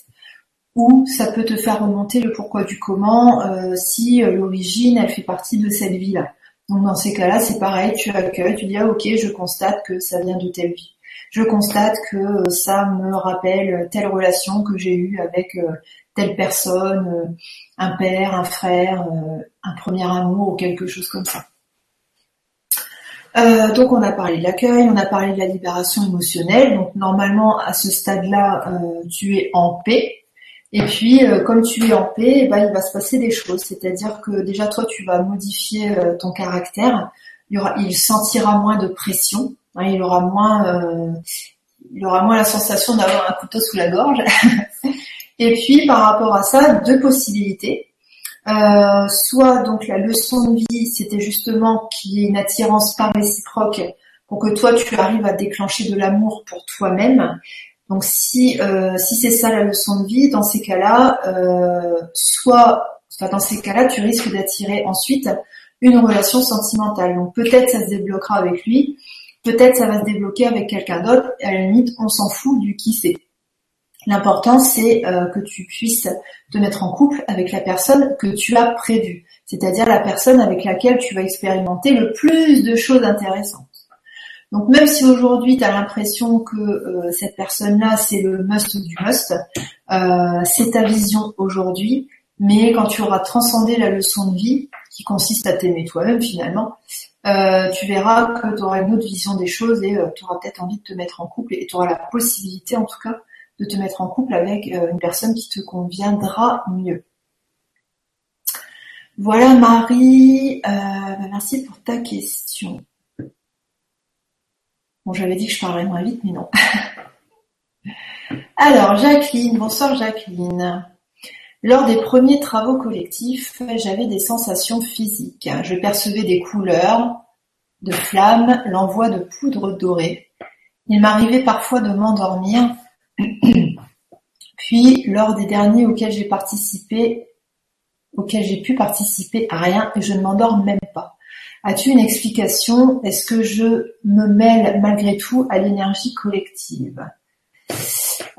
Ou ça peut te faire remonter le pourquoi du comment si l'origine elle fait partie de cette vie-là. Donc dans ces cas-là, c'est pareil, tu accueilles, tu dis ah ok, je constate que ça vient de telle vie. Je constate que ça me rappelle telle relation que j'ai eue avec telle personne, euh, un père, un frère, euh, un premier amour ou quelque chose comme ça. Euh, donc on a parlé de l'accueil, on a parlé de la libération émotionnelle. Donc normalement à ce stade-là, tu es en paix. Et puis comme tu es en paix, eh ben, il va se passer des choses. C'est-à-dire que déjà toi tu vas modifier ton caractère. Il, aura, sentira moins de pression. Hein, il aura moins, il aura moins la sensation d'avoir un couteau sous la gorge. Et puis par rapport à ça, deux possibilités. Euh, soit donc la leçon de vie, c'était justement qu'il y ait une attirance pas réciproque pour que toi tu arrives à déclencher de l'amour pour toi-même. Donc si euh, si c'est ça la leçon de vie, dans ces cas-là, euh, soit enfin, dans ces cas-là, tu risques d'attirer ensuite une relation sentimentale. Donc peut-être ça se débloquera avec lui, peut-être ça va se débloquer avec quelqu'un d'autre. À la limite, on s'en fout du qui c'est. L'important, c'est euh, que tu puisses te mettre en couple avec la personne que tu as prévue, c'est-à-dire la personne avec laquelle tu vas expérimenter le plus de choses intéressantes. Donc même si aujourd'hui tu as l'impression que euh, cette personne-là c'est le must du must, euh, c'est ta vision aujourd'hui, Mais quand tu auras transcendé la leçon de vie, qui consiste à t'aimer toi-même finalement, euh, tu verras que tu auras une autre vision des choses et euh, tu auras peut-être envie de te mettre en couple et tu auras la possibilité en tout cas de te mettre en couple avec euh, une personne qui te conviendra mieux. Voilà Marie, bah, merci pour ta question. Bon, j'avais dit que je parlerais moins vite, mais non. Alors, Jacqueline, bonsoir Jacqueline. Lors des premiers travaux collectifs, j'avais des sensations physiques. Je percevais des couleurs, de flammes, l'envoi de poudre dorée. Il m'arrivait parfois de m'endormir. Puis, lors des derniers auxquels j'ai participé, auxquels j'ai pu participer à rien et je ne m'endors même pas. As-tu une explication? Est-ce que je me mêle malgré tout à l'énergie collective?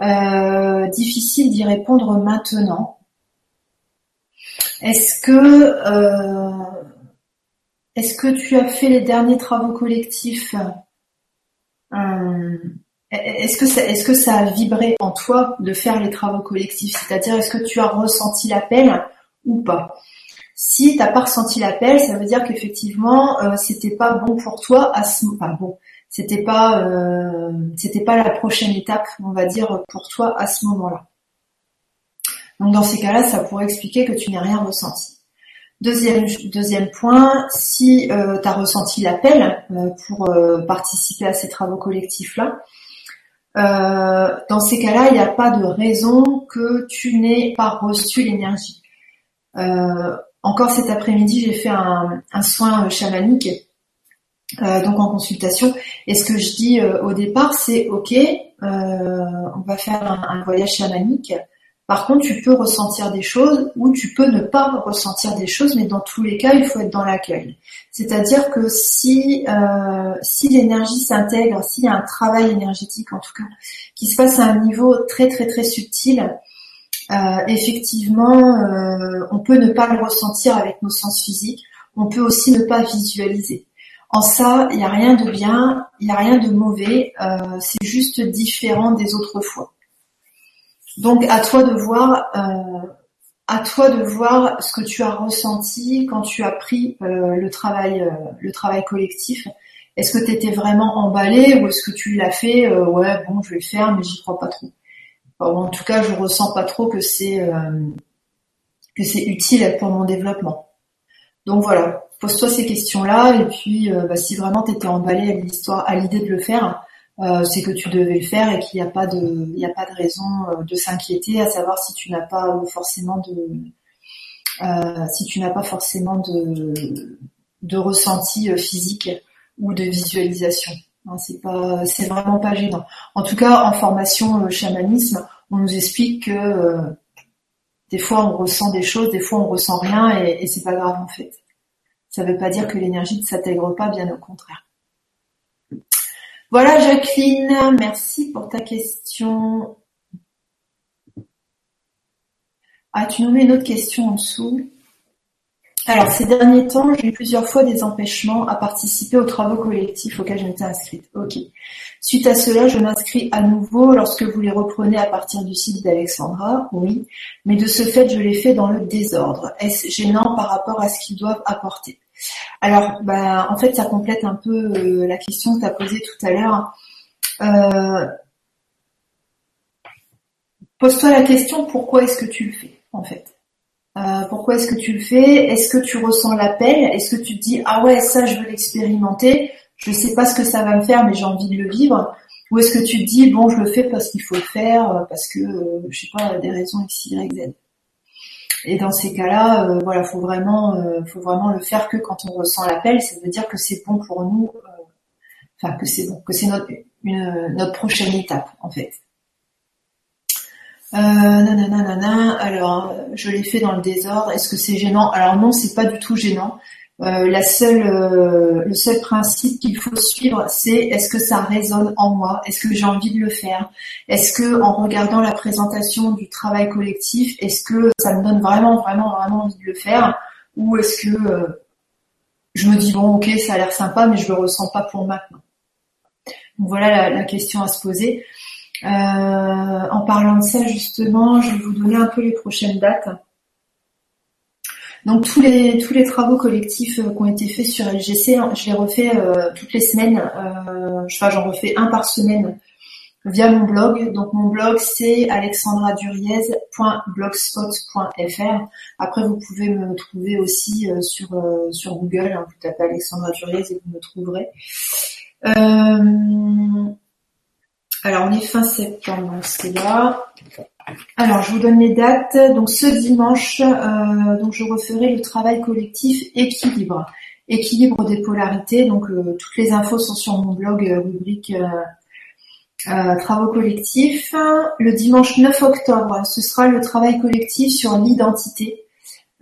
Euh, Difficile d'y répondre maintenant. Est-ce que euh, est-ce que tu as fait les derniers travaux collectifs? Euh, Est-ce que est-ce que ça a vibré en toi de faire les travaux collectifs? C'est-à-dire est-ce que tu as ressenti l'appel ou pas? Si t'as pas ressenti l'appel, ça veut dire qu'effectivement euh, c'était pas bon pour toi à ce enfin bon, c'était pas euh, c'était pas la prochaine étape, on va dire pour toi à ce moment-là. Donc dans ces cas-là, ça pourrait expliquer que tu n'as rien ressenti. Deuxième, deuxième point, si euh, tu as ressenti l'appel euh, pour euh, participer à ces travaux collectifs-là, dans ces cas-là, il n'y a pas de raison que tu n'aies pas reçu l'énergie. Encore cet après-midi, j'ai fait un, soin chamanique, donc en consultation, et ce que je dis au départ, c'est OK, on va faire un voyage chamanique, par contre, tu peux ressentir des choses ou tu peux ne pas ressentir des choses, mais dans tous les cas, il faut être dans l'accueil. C'est-à-dire que si euh, si l'énergie s'intègre, s'il y a un travail énergétique en tout cas qui se passe à un niveau très très très subtil, euh, effectivement, euh, on peut ne pas le ressentir avec nos sens physiques. On peut aussi ne pas visualiser. En ça, il n'y a rien de bien, il n'y a rien de mauvais. c'est juste différent des autres fois. Donc à toi de voir, euh, à toi de voir ce que tu as ressenti quand tu as pris euh, le travail, euh, le travail collectif. Est-ce que tu étais vraiment emballé ou est-ce que tu l'as fait Ouais, bon, je vais le faire, mais j'y crois pas trop. En tout cas, je ressens pas trop que c'est que c'est utile pour mon développement. Donc voilà, pose-toi ces questions-là et puis bah, si vraiment tu étais emballé à l'histoire, à l'idée de le faire, euh, c'est que tu devais le faire et qu'il n'y a pas de, il a pas de raison euh, de s'inquiéter, à savoir si tu n'as pas forcément de, euh, si tu n'as pas forcément de, de ressenti physique ou de visualisation. Hein, c'est pas, c'est vraiment pas gênant. En tout cas, en formation chamanisme, on nous explique que des fois on ressent des choses, des fois on ressent rien et, et c'est pas grave en fait. Ça veut pas dire que l'énergie ne s'intègre pas, bien au contraire. Voilà Jacqueline, merci pour ta question. Ah, tu nous mets une autre question en dessous. Alors, ces derniers temps, j'ai eu plusieurs fois des empêchements à participer aux travaux collectifs auxquels je m'étais inscrite. Ok. Suite à cela, je m'inscris à nouveau lorsque vous les reprenez à partir du site d'Alexandra, oui. Mais de ce fait, je l'ai fait dans le désordre. Est-ce gênant par rapport à ce qu'ils doivent apporter? Alors, bah, en fait, ça complète un peu euh, la question que tu as posée tout à l'heure. Euh, pose-toi la question pourquoi est-ce que tu le fais, en fait? Euh, pourquoi est-ce que tu le fais? Est-ce que tu ressens l'appel? Est-ce que tu te dis ah ouais ça je veux l'expérimenter? Je sais pas ce que ça va me faire mais j'ai envie de le vivre. Ou est-ce que tu te dis bon je le fais parce qu'il faut le faire parce que je sais pas des raisons x y z. Et dans ces cas-là, euh, voilà, faut vraiment, euh, faut vraiment le faire que quand on ressent l'appel. Ça veut dire que c'est bon pour nous, euh, enfin que c'est bon, que c'est notre notre prochaine étape en fait. Euh, nanana, alors je l'ai fait dans le désordre. Est-ce que c'est gênant? Alors non, c'est pas du tout gênant. Euh, la seule, euh, le seul principe qu'il faut suivre, c'est est-ce que ça résonne en moi? Est-ce que j'ai envie de le faire? Est-ce que en regardant la présentation du travail collectif, est-ce que ça me donne vraiment, vraiment, vraiment envie de le faire? Ou est-ce que euh, je me dis bon, ok, ça a l'air sympa, mais je le ressens pas pour maintenant? Donc voilà la question à se poser. En parlant de ça, justement, je vais vous donner un peu les prochaines dates. Donc tous les tous les travaux collectifs qui ont été faits sur LGC, hein, je les refais toutes les semaines. enfin, j'en refais un par semaine via mon blog. Donc mon blog c'est alexandraduriez.blogspot.fr. Après vous pouvez me trouver aussi euh, sur euh, sur Google, hein, vous tapez Alexandra Duriez et vous me trouverez. Euh, alors on est fin septembre, c'est là. Alors je vous donne les dates. Donc ce dimanche, donc je referai le travail collectif équilibre, équilibre des polarités. Donc toutes les infos sont sur mon blog rubrique euh, travaux collectifs. Le dimanche 9 octobre, ce sera le travail collectif sur l'identité.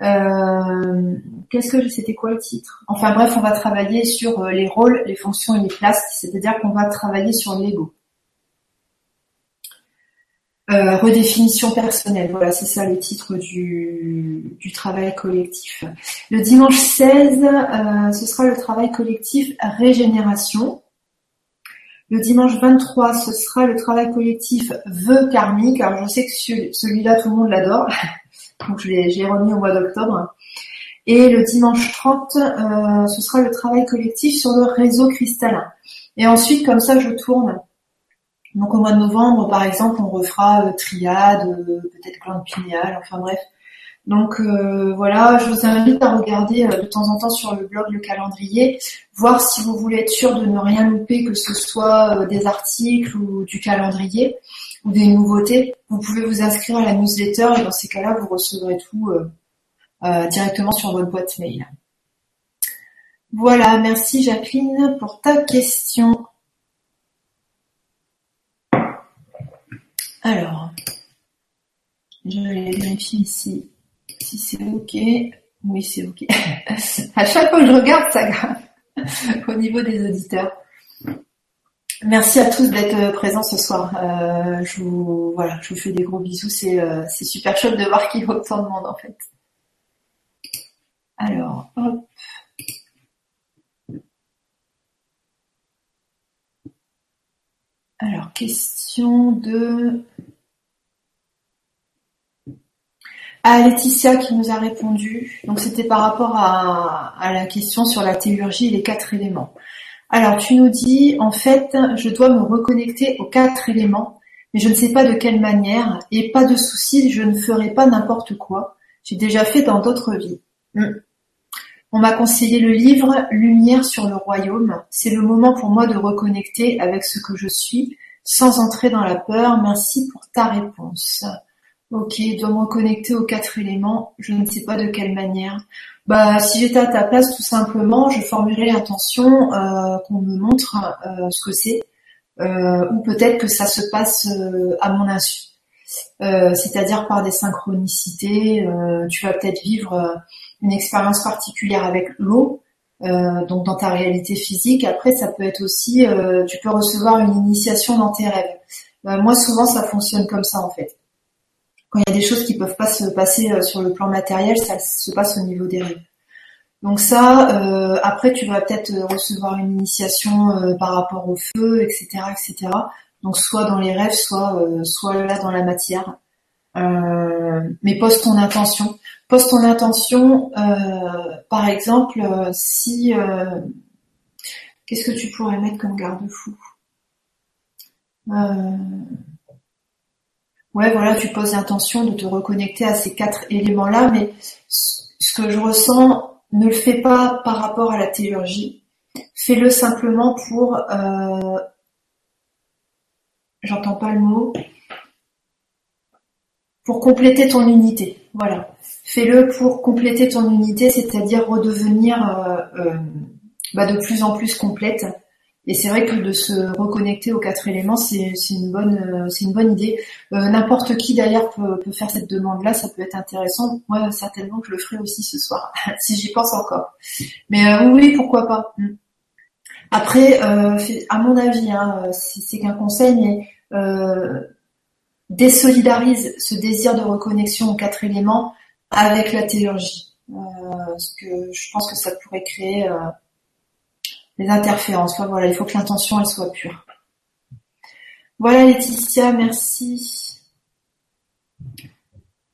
Euh, Qu'est-ce que c'était quoi le titre? Enfin bref, on va travailler sur euh, les rôles, les fonctions et les places, c'est-à-dire qu'on va travailler sur l'ego. Euh, redéfinition personnelle, voilà, c'est ça le titre du, travail collectif. Le dimanche 16, euh, ce sera le travail collectif régénération. Le dimanche 23, ce sera le travail collectif vœux karmique. Alors je sais que celui-là, tout le monde l'adore. Donc je l'ai remis au mois d'octobre. Et le dimanche 30, euh, ce sera le travail collectif sur le réseau cristallin. Et ensuite, comme ça, je tourne. Donc au mois de novembre, par exemple, on refera euh, triade, euh, peut-être glande pinéale, enfin bref, donc euh, voilà, je vous invite à regarder de temps en temps sur le blog le calendrier, voir si vous voulez être sûr de ne rien louper, que ce soit des articles ou du calendrier ou des nouveautés. Vous pouvez vous inscrire à la newsletter et dans ces cas-là, vous recevrez tout directement sur votre boîte mail. Voilà, merci Jacqueline pour ta question. Alors, je vais vérifier ici si c'est ok. Oui, c'est ok. à chaque fois que je regarde, ça grave au niveau des auditeurs. Merci à tous d'être présents ce soir. Euh, je vous voilà, je vous fais des gros bisous. C'est euh, c'est super chouette de voir qu'il y a autant de monde en fait. Alors, hop. Alors, question de À Laetitia qui nous a répondu. Donc c'était par rapport à, la question sur la théurgie et les quatre éléments. Alors tu nous dis en fait je dois me reconnecter aux quatre éléments, mais je ne sais pas de quelle manière et pas de souci, je ne ferai pas n'importe quoi. J'ai déjà fait dans d'autres vies. Hmm. On m'a conseillé le livre Lumière sur le royaume. C'est le moment pour moi de reconnecter avec ce que je suis sans entrer dans la peur. Merci pour ta réponse. Ok, dois me reconnecter aux quatre éléments, je ne sais pas de quelle manière. Bah, si j'étais à ta place, tout simplement, je formulerais l'intention euh, qu'on me montre euh, ce que c'est, euh, ou peut-être que ça se passe à mon insu. C'est-à-dire par des synchronicités, tu vas peut-être vivre une expérience particulière avec l'eau, donc dans ta réalité physique. Après, ça peut être aussi, tu peux recevoir une initiation dans tes rêves. moi, souvent, ça fonctionne comme ça en fait quand il y a des choses qui peuvent pas se passer euh, sur le plan matériel, ça se passe au niveau des rêves. Donc ça, euh, après tu vas peut-être recevoir une initiation euh, par rapport au feu, etc., etc. Donc soit dans les rêves, soit soit là dans la matière. Mais pose ton intention. Pose ton intention. par exemple, si qu'est-ce que tu pourrais mettre comme garde-fou? Ouais, voilà, tu poses l'intention de te reconnecter à ces quatre éléments-là, mais ce que je ressens, ne le fais pas par rapport à la théurgie. Fais-le simplement pour, euh, j'entends pas le mot, pour compléter ton unité. Voilà. Fais-le pour compléter ton unité, c'est-à-dire redevenir euh, euh, bah, de plus en plus complète et c'est vrai que de se reconnecter aux quatre éléments, c'est une bonne, euh, une bonne idée. Euh, n'importe qui d'ailleurs peut, faire cette demande-là, ça peut être intéressant. Moi, certainement je le ferai aussi ce soir, si j'y pense encore. Mais oui, pourquoi pas. Mm. Après, à mon avis, hein, c'est qu'un conseil, mais désolidarise ce désir de reconnexion aux quatre éléments avec la théurgie. parce que je pense que ça pourrait créer les interférences. voilà, il faut que l'intention elle soit pure. Voilà Laetitia, merci.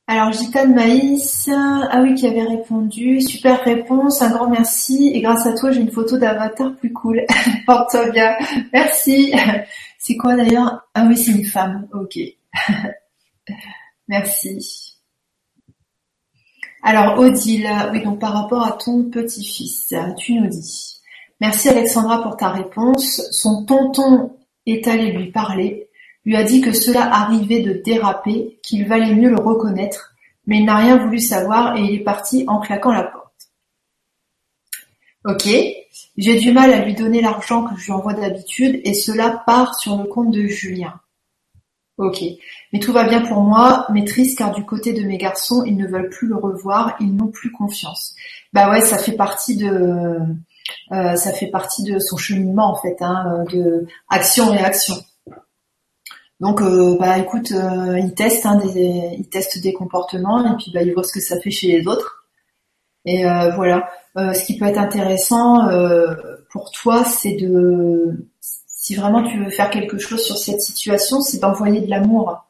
Alors Gitane Maïs, ah oui, qui avait répondu, super réponse, un grand merci, et grâce à toi j'ai une photo d'avatar plus cool. Porte-toi bien, merci. C'est quoi d'ailleurs? Ah oui, c'est une femme, ok. merci. Alors Odile, oui donc par rapport à ton petit-fils, tu nous dis. Merci Alexandra pour ta réponse. Son tonton est allé lui parler lui a dit que cela arrivait de déraper, qu'il valait mieux le reconnaître, mais il n'a rien voulu savoir et il est parti en claquant la porte. Ok, j'ai du mal à lui donner l'argent que je lui envoie d'habitude et cela part sur le compte de Julien. Ok, mais tout va bien pour moi, mais triste car du côté de mes garçons, ils ne veulent plus le revoir, ils n'ont plus confiance. Bah ouais, ça fait partie de, euh, ça fait partie de son cheminement en fait, hein, de action-réaction. Donc, euh, bah écoute, euh, ils testent, hein, des, des comportements et puis bah ils voient ce que ça fait chez les autres. Et euh, voilà. ce qui peut être intéressant pour toi, c'est de, si vraiment tu veux faire quelque chose sur cette situation, c'est d'envoyer de l'amour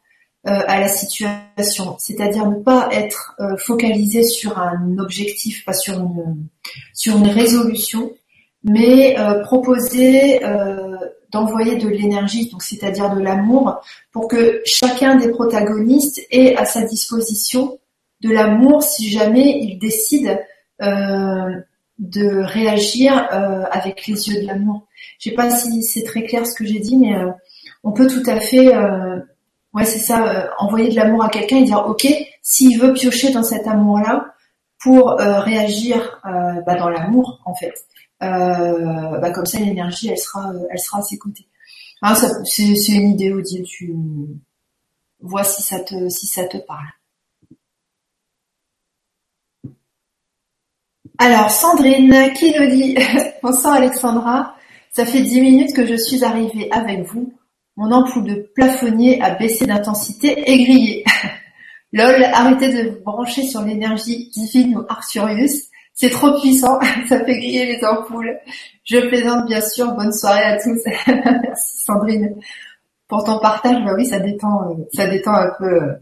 à la situation. C'est-à-dire ne pas être focalisé sur un objectif, pas sur une, sur une résolution, mais proposer d'envoyer de l'énergie, donc c'est-à-dire de l'amour, pour que chacun des protagonistes ait à sa disposition de l'amour si jamais il décide euh, de réagir euh, avec les yeux de l'amour. Je sais pas si c'est très clair ce que j'ai dit, mais euh, on peut tout à fait, ouais c'est ça, envoyer de l'amour à quelqu'un et dire ok, s'il veut piocher dans cet amour-là pour réagir bah, dans l'amour en fait. Euh, bah comme ça l'énergie elle sera elle sera à ses côtés. Ah, c'est une idée Odile, tu vois si ça te si ça te parle. Alors Sandrine qui nous dit bonsoir Alexandra, ça fait dix minutes que je suis arrivée avec vous. Mon ampoule de plafonnier a baissé d'intensité et grillé. Lol, arrêtez de vous brancher sur l'énergie divine ou Arthurius. C'est trop puissant, ça fait griller les ampoules. Je plaisante bien sûr, bonne soirée à tous. Merci Sandrine pour ton partage. Bah oui, ça détend, euh, ça détend un peu, euh,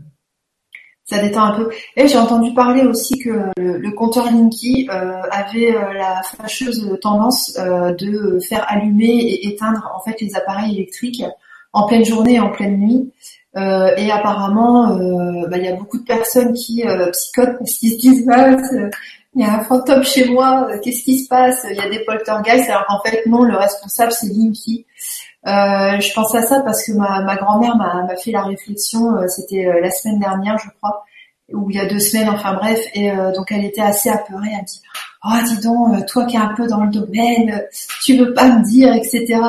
ça détend un peu. Et j'ai entendu parler aussi que le, compteur Linky euh, avait la fâcheuse tendance de faire allumer et éteindre en fait les appareils électriques en pleine journée et en pleine nuit. et apparemment, bah, il y a beaucoup de personnes qui psychotent parce qu'ils se disent ah, il y a un fantôme chez moi, euh, qu'est-ce qui se passe? Il y a des poltergeists, alors qu'en fait non, le responsable c'est Linky. Euh, je pense à ça parce que ma, grand-mère m'a fait la réflexion, euh, c'était euh, la semaine dernière je crois, ou il y a deux semaines, enfin bref, et donc elle était assez apeurée, elle me dit « Oh dis donc, toi qui es un peu dans le domaine, tu veux pas me dire, etc. »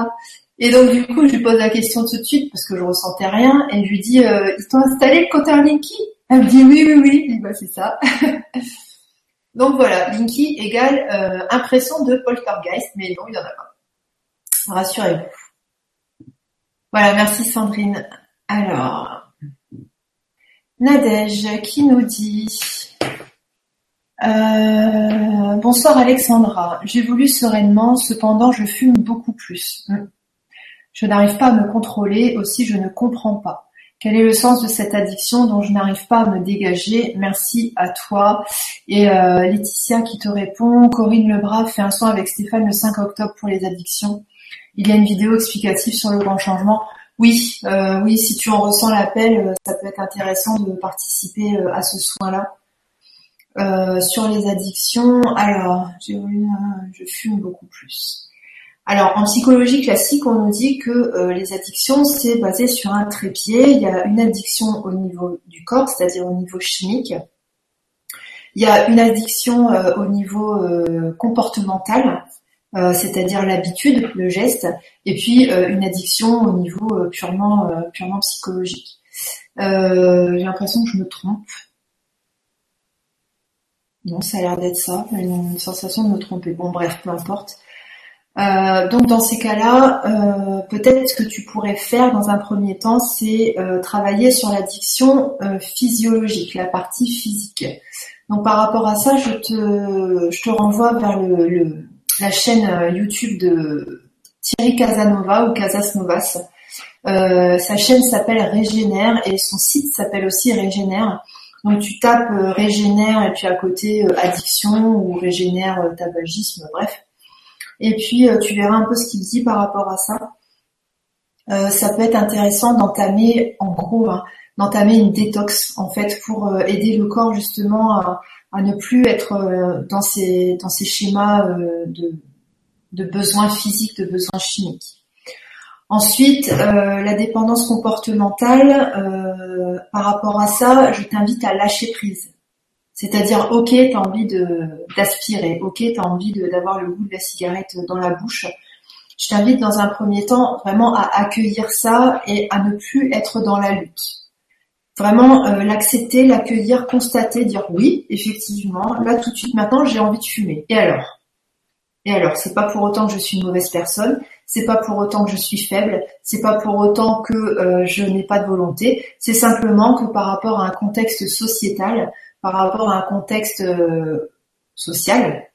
Et donc du coup je lui pose la question tout de suite parce que je ressentais rien, et je lui dis Ils t'ont installé le compteur Linky ?» Elle me dit « Oui, oui, oui. » Je dis « Bah c'est ça. » Donc voilà, Linky égale euh, impression de poltergeist, mais non, il n'y en a pas. Rassurez-vous. Voilà, merci Sandrine. Alors, Nadège qui nous dit euh, Bonsoir Alexandra, j'ai voulu sereinement, cependant je fume beaucoup plus. Je n'arrive pas à me contrôler, aussi je ne comprends pas. Quel est le sens de cette addiction dont je n'arrive pas à me dégager? Merci à toi. Et euh, Laetitia qui te répond, Corinne Lebrave fait un soin avec Stéphane le 5 octobre pour les addictions. Il y a une vidéo explicative sur le grand changement. Oui, euh, oui, si tu en ressens l'appel, euh, ça peut être intéressant de participer à ce soin-là. sur les addictions, alors, je fume beaucoup plus. Alors en psychologie classique, on nous dit que euh, les addictions, c'est basé sur un trépied. Il y a une addiction au niveau du corps, c'est-à-dire au niveau chimique. Il y a une addiction euh, au niveau euh, c'est-à-dire l'habitude, le geste, et puis une addiction au niveau purement, purement psychologique. J'ai l'impression que je me trompe. Non, ça a l'air d'être ça, une sensation de me tromper. Bon bref, peu importe. Euh, donc dans ces cas-là, euh, peut-être ce que tu pourrais faire dans un premier temps, c'est euh, travailler sur l'addiction physiologique, la partie physique. Donc par rapport à ça, je te renvoie vers le, la chaîne YouTube de Thierry Casanova ou Casasnovas. sa chaîne s'appelle Régénère et son site s'appelle aussi Régénère. Donc tu tapes régénère et puis à côté addiction ou régénère tabagisme, bref. Et puis tu verras un peu ce qu'il dit par rapport à ça. ça peut être intéressant d'entamer, en gros, hein, d'entamer une détox en fait pour aider le corps justement à, à ne plus être dans ces dans ces schémas de, de besoins physiques, de besoins chimiques. Ensuite, euh, la dépendance comportementale, euh, par rapport à ça, je t'invite à lâcher prise. C'est-à-dire, ok, tu as envie d'aspirer, ok, tu as envie d'avoir le goût de la cigarette dans la bouche. Je t'invite dans un premier temps vraiment à accueillir ça et à ne plus être dans la lutte. Vraiment euh, l'accepter, l'accueillir, constater, dire oui, effectivement, là tout de suite maintenant j'ai envie de fumer. Et alors? Et alors, c'est pas pour autant que je suis une mauvaise personne, c'est pas pour autant que je suis faible, c'est pas pour autant que euh, je n'ai pas de volonté, c'est simplement que par rapport à un contexte sociétal, par rapport à un contexte euh, social,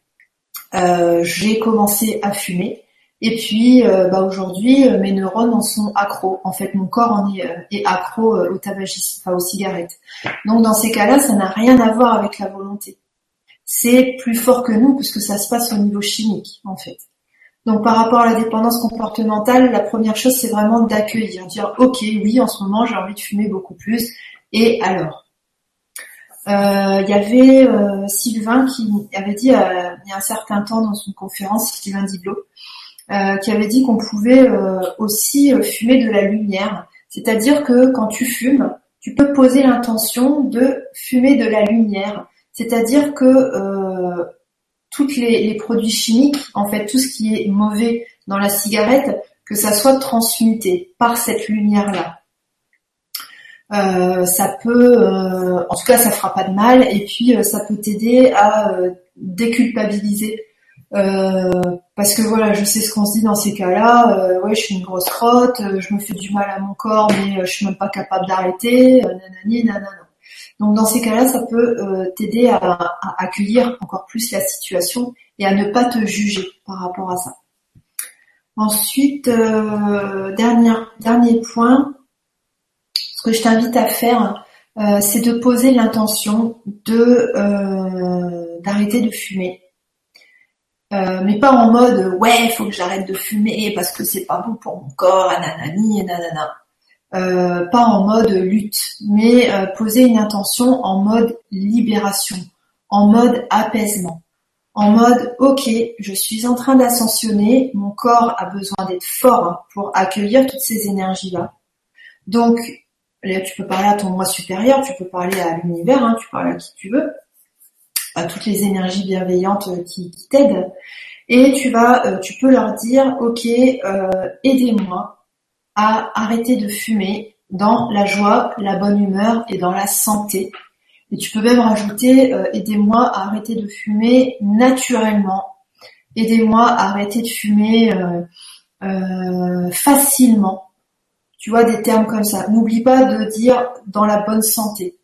euh, j'ai commencé à fumer et puis bah, aujourd'hui mes neurones en sont accros. En fait, mon corps en est, est accro au tabagisme, enfin aux cigarettes. Donc dans ces cas-là, ça n'a rien à voir avec la volonté. C'est plus fort que nous puisque ça se passe au niveau chimique en fait. Donc par rapport à la dépendance comportementale, la première chose c'est vraiment d'accueillir, dire ok oui en ce moment j'ai envie de fumer beaucoup plus et alors? Euh, il y avait euh, Sylvain qui avait dit euh, il y a un certain temps dans une conférence, Sylvain Diblo, qui avait dit qu'on pouvait aussi fumer de la lumière. C'est-à-dire que quand tu fumes, tu peux poser l'intention de fumer de la lumière. C'est-à-dire que toutes les, produits chimiques, en fait, tout ce qui est mauvais dans la cigarette, que ça soit transmuté par cette lumière-là. Euh, ça peut, euh, en tout cas, ça fera pas de mal, et puis euh, ça peut t'aider à déculpabiliser. Parce que voilà, je sais ce qu'on se dit dans ces cas-là. ouais, je suis une grosse crotte, je me fais du mal à mon corps, mais je suis même pas capable d'arrêter. nanani, nanana. Donc dans ces cas-là, ça peut euh, t'aider à, accueillir encore plus la situation et à ne pas te juger par rapport à ça. Ensuite, euh, dernier, dernier point, ce que je t'invite à faire, euh, c'est de poser l'intention de d'arrêter de fumer. Mais pas en mode ouais, faut que j'arrête de fumer parce que c'est pas bon pour mon corps, nanani, nanana. Euh, pas en mode lutte, mais euh, poser une intention en mode libération, en mode apaisement, en mode ok, je suis en train d'ascensionner, mon corps a besoin d'être fort pour accueillir toutes ces énergies-là. Donc, là, tu peux parler à ton moi supérieur, tu peux parler à l'univers, hein, tu parles à qui tu veux, à toutes les énergies bienveillantes qui, qui t'aident, et tu vas, euh, tu peux leur dire ok, aidez-moi à arrêter de fumer dans la joie, la bonne humeur et dans la santé. Et tu peux même rajouter euh, aidez-moi à arrêter de fumer naturellement. Aidez-moi à arrêter de fumer euh, euh, facilement. Tu vois des termes comme ça. N'oublie pas de dire dans la bonne santé.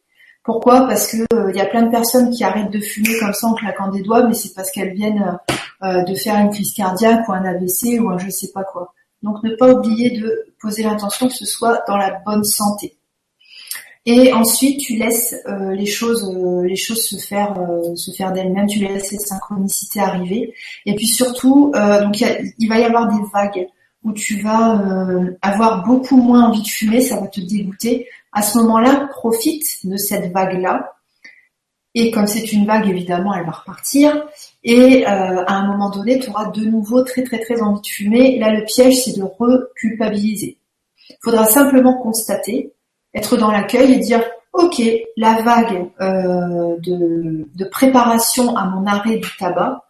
Pourquoi? Parce que il y a plein de personnes qui arrêtent de fumer comme ça en claquant des doigts, mais c'est parce qu'elles viennent de faire une crise cardiaque ou un AVC ou un je sais pas quoi. Donc ne pas oublier de poser l'intention que ce soit dans la bonne santé. Et ensuite, tu laisses euh, les choses, euh, les choses se faire, euh, se faire d'elles-mêmes. Tu laisses les synchronicités arriver. Et puis surtout, donc il va y avoir des vagues où tu vas avoir beaucoup moins envie de fumer, ça va te dégoûter. À ce moment-là, profite de cette vague-là et comme c'est une vague, évidemment, elle va repartir. Et euh, à un moment donné, tu auras de nouveau très très très envie de fumer. Là, le piège, c'est de reculpabiliser. Il faudra simplement constater, être dans l'accueil et dire, ok, la vague euh, de, préparation à mon arrêt du tabac, euh,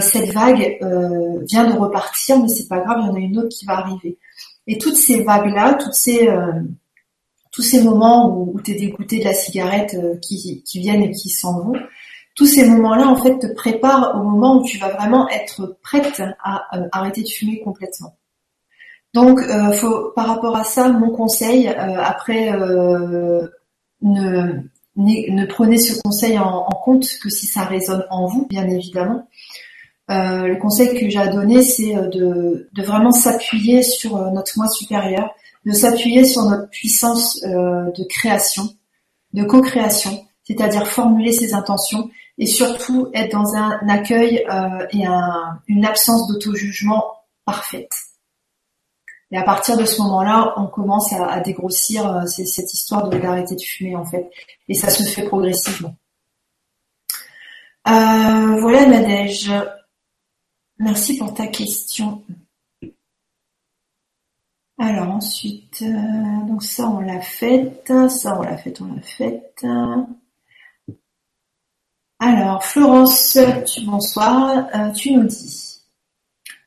cette vague vient de repartir, mais c'est pas grave, il y en a une autre qui va arriver. Et toutes ces vagues-là, toutes ces tous ces moments où, tu es dégoûté de la cigarette euh, qui, viennent et qui s'en vont, tous ces moments-là en fait te préparent au moment où tu vas vraiment être prête à, euh, arrêter de fumer complètement. Donc, euh, faut, par rapport à ça, mon conseil, après, ne, ne, prenez ce conseil en, compte que si ça résonne en vous, bien évidemment. Le conseil que j'ai à donner, c'est de, de vraiment s'appuyer sur notre moi supérieur, de s'appuyer sur notre puissance euh, de création, de co-création, c'est-à-dire formuler ses intentions et surtout être dans un accueil euh, et une absence d'auto-jugement parfaite. Et à partir de ce moment-là, on commence à, dégrossir euh, cette histoire d'arrêter de fumer en fait, et ça se fait progressivement. Euh, voilà Nadège. Merci pour ta question. Alors ensuite, euh, donc ça on l'a fait, ça on l'a fait, on l'a fait. Alors Florence, bonsoir, euh, tu nous dis.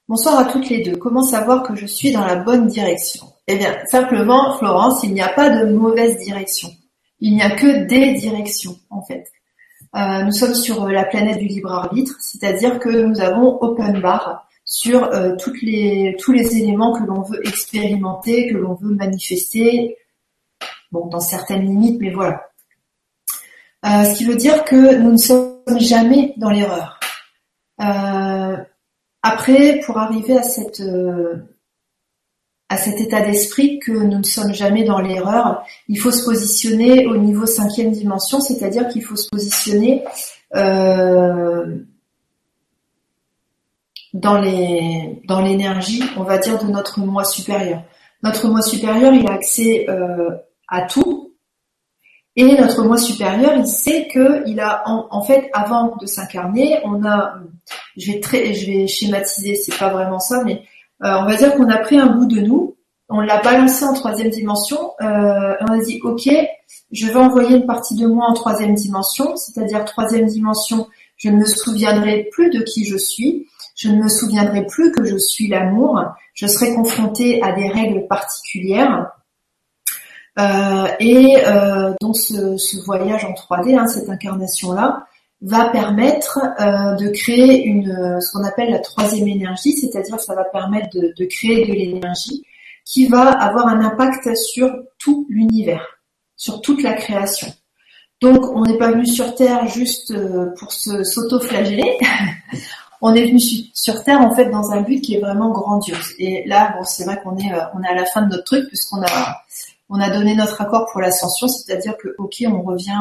Bonsoir à toutes les deux. Comment savoir que je suis dans la bonne direction? Eh bien, simplement, Florence, il n'y a pas de mauvaise direction. Il n'y a que des directions, en fait. Euh, nous sommes sur la planète du libre arbitre, c'est-à-dire que nous avons open bar sur euh, toutes les, tous les éléments que l'on veut expérimenter, que l'on veut manifester, bon, dans certaines limites, mais voilà. Euh, ce qui veut dire que nous ne sommes jamais dans l'erreur. Euh, après, pour arriver à cette à cet état d'esprit que nous ne sommes jamais dans l'erreur, il faut se positionner au niveau cinquième dimension, c'est-à-dire qu'il faut se positionner euh, dans l'énergie, on va dire, de notre moi supérieur. Notre moi supérieur, il a accès euh, à tout. Et notre moi supérieur, il sait que il a en, fait avant de s'incarner, on a, je vais très, je vais schématiser, c'est pas vraiment ça, mais on va dire qu'on a pris un bout de nous, on l'a balancé en troisième dimension, euh, on a dit ok, je vais envoyer une partie de moi en troisième dimension, c'est-à-dire troisième dimension, je ne me souviendrai plus de qui je suis, je ne me souviendrai plus que je suis l'amour, je serai confrontée à des règles particulières. Euh, et euh, donc ce, voyage en 3D, hein, cette incarnation-là, va permettre euh, de créer une ce qu'on appelle la troisième énergie, c'est-à-dire ça va permettre de, créer de l'énergie qui va avoir un impact sur tout l'univers, sur toute la création. Donc on n'est pas venu sur Terre juste pour se s'auto-flageller, on est venu sur Terre en fait dans un but qui est vraiment grandiose. Et là, bon, c'est vrai qu'on est, euh, on est à la fin de notre truc puisqu'on a, on a donné notre accord pour l'ascension, c'est-à-dire que ok, on revient,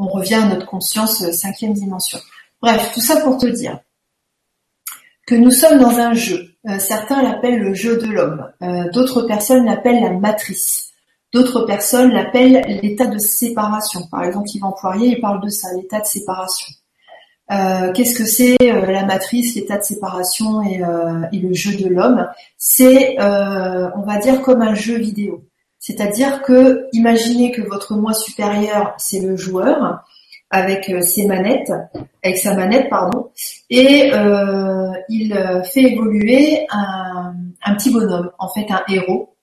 on revient à notre conscience euh, cinquième dimension. Bref, tout ça pour te dire que nous sommes dans un jeu. Euh, certains l'appellent le jeu de l'homme, d'autres personnes l'appellent la matrice. D'autres personnes l'appellent l'état de séparation. Par exemple, Yvan Poirier, il parle de ça, l'état de séparation. Euh, qu'est-ce que c'est euh, la matrice, l'état de séparation et, euh, le jeu de l'homme? C'est, on va dire, comme un jeu vidéo. C'est-à-dire que imaginez que votre moi supérieur, c'est le joueur avec ses manettes, avec sa manette, pardon, et il fait évoluer un, petit bonhomme, en fait un héros,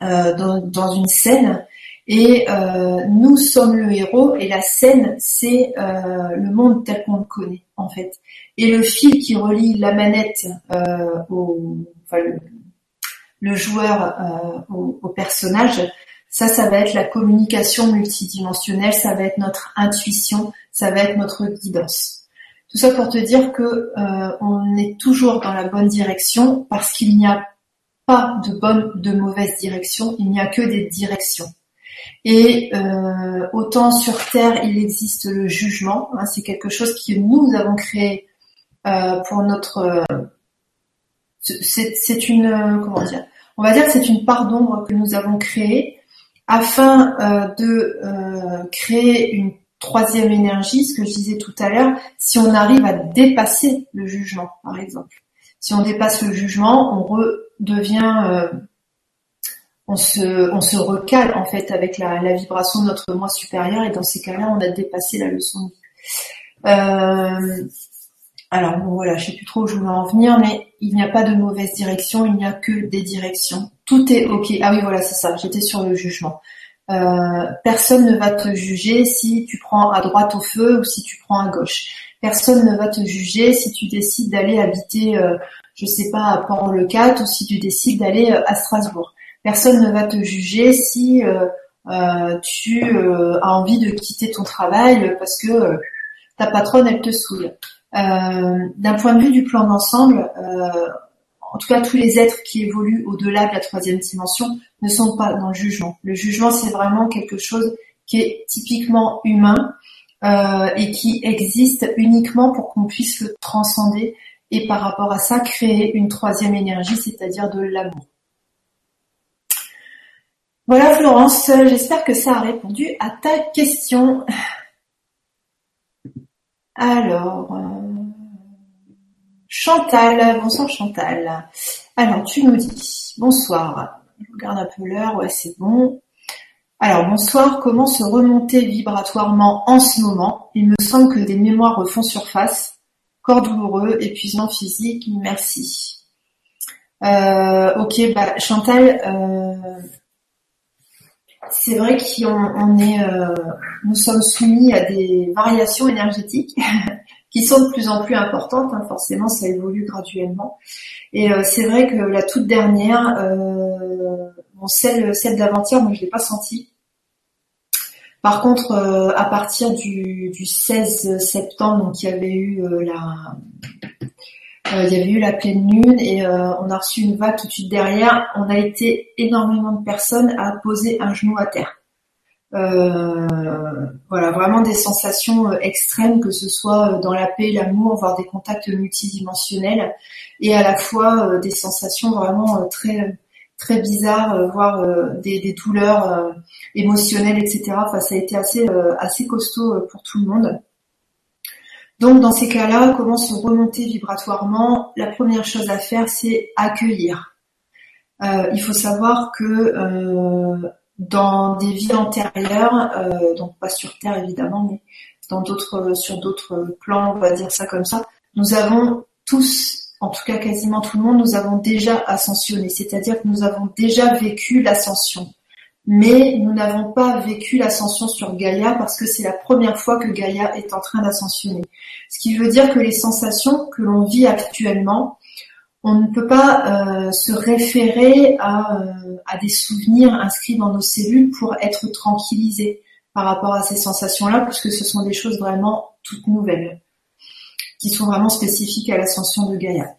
dans, dans une scène et euh, nous sommes le héros et la scène, c'est euh, le monde tel qu'on le connaît en fait. Et le fil qui relie la manette euh, au, enfin, le, joueur au, au, personnage, ça, ça va être la communication multidimensionnelle, ça va être notre intuition, ça va être notre guidance. Tout ça pour te dire que on est toujours dans la bonne direction parce qu'il n'y a pas de bonne, de mauvaise direction, il n'y a que des directions. Et euh, autant sur Terre, il existe le jugement. Hein, c'est quelque chose que nous avons créé euh, pour notre. Euh, c'est une comment dire On va dire c'est une part d'ombre que nous avons créée afin de créer une troisième énergie, ce que je disais tout à l'heure, si on arrive à dépasser le jugement, par exemple. Si on dépasse le jugement, on redevient on se, on se recale en fait avec la, vibration de notre moi supérieur et dans ces cas-là, on a dépassé la leçon euh, alors bon voilà, je sais plus trop où je voulais en venir, mais il n'y a pas de mauvaise direction, il n'y a que des directions. Tout est ok. Ah oui voilà, c'est ça. J'étais sur le jugement. Euh, personne ne va te juger si tu prends à droite au feu ou si tu prends à gauche. Personne ne va te juger si tu décides d'aller habiter, euh, je sais pas, à Port-le-Cat ou si tu décides d'aller euh, à Strasbourg. Personne ne va te juger si euh, tu as envie de quitter ton travail parce que ta patronne elle te saoule. D'un point de vue du plan d'ensemble, en tout cas tous les êtres qui évoluent au-delà de la troisième dimension ne sont pas dans le jugement. Le jugement c'est vraiment quelque chose qui est typiquement humain euh, et qui existe uniquement pour qu'on puisse le transcender et par rapport à ça créer une troisième énergie, c'est-à-dire de l'amour. Voilà Florence, j'espère que ça a répondu à ta question. Alors, euh, Chantal, bonsoir Chantal. Alors, tu nous dis, bonsoir, je regarde un peu l'heure, ouais c'est bon. Alors, bonsoir, comment se remonter vibratoirement en ce moment? Il me semble que des mémoires refont surface. Corps douloureux, épuisement physique, merci. Euh, ok, bah, Chantal, euh, c'est vrai qu'on est, euh, nous sommes soumis à des variations énergétiques qui sont de plus en plus importantes. Hein, forcément, ça évolue graduellement. Et euh, c'est vrai que la toute dernière, euh, celle, d'avant-hier, moi je l'ai pas sentie. Par contre, à partir du, du, 16 septembre, donc il y avait eu la, il y avait eu la pleine lune et euh, on a reçu une vague tout de suite derrière. On a été énormément de personnes à poser un genou à terre. Euh, voilà, vraiment des sensations extrêmes, que ce soit dans la paix, l'amour, voire des contacts multidimensionnels, et à la fois des sensations vraiment très très bizarres, voire des, des, douleurs émotionnelles, etc. Enfin, ça a été assez assez costaud pour tout le monde. Donc dans ces cas-là, comment se remonter vibratoirement? La première chose à faire, c'est accueillir. Euh, il faut savoir que euh, dans des vies antérieures, euh, donc pas sur Terre évidemment, mais dans d'autres, sur d'autres plans, on va dire ça comme ça, nous avons tous, en tout cas quasiment tout le monde, nous avons déjà ascensionné, c'est-à-dire que nous avons déjà vécu l'ascension mais nous n'avons pas vécu l'ascension sur Gaïa parce que c'est la première fois que Gaïa est en train d'ascensionner. Ce qui veut dire que les sensations que l'on vit actuellement, on ne peut pas euh, se référer à, euh, à, des souvenirs inscrits dans nos cellules pour être tranquillisé par rapport à ces sensations-là, puisque ce sont des choses vraiment toutes nouvelles, qui sont vraiment spécifiques à l'ascension de Gaïa.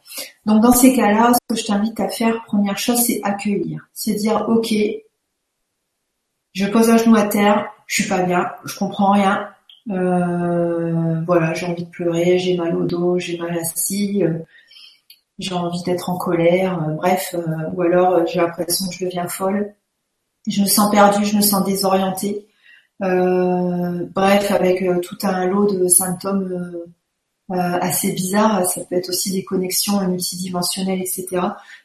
Donc dans ces cas-là, ce que je t'invite à faire, première chose, c'est accueillir. C'est dire, ok, je pose un genou à terre, je suis pas bien, je comprends rien. Euh, voilà, j'ai envie de pleurer, j'ai mal au dos, j'ai mal scie, euh, j'ai envie d'être en colère, euh, bref, ou alors j'ai l'impression que je deviens folle. Je me sens perdue, je me sens désorientée. bref, avec tout un lot de symptômes assez bizarres, ça peut être aussi des connexions multidimensionnelles, etc.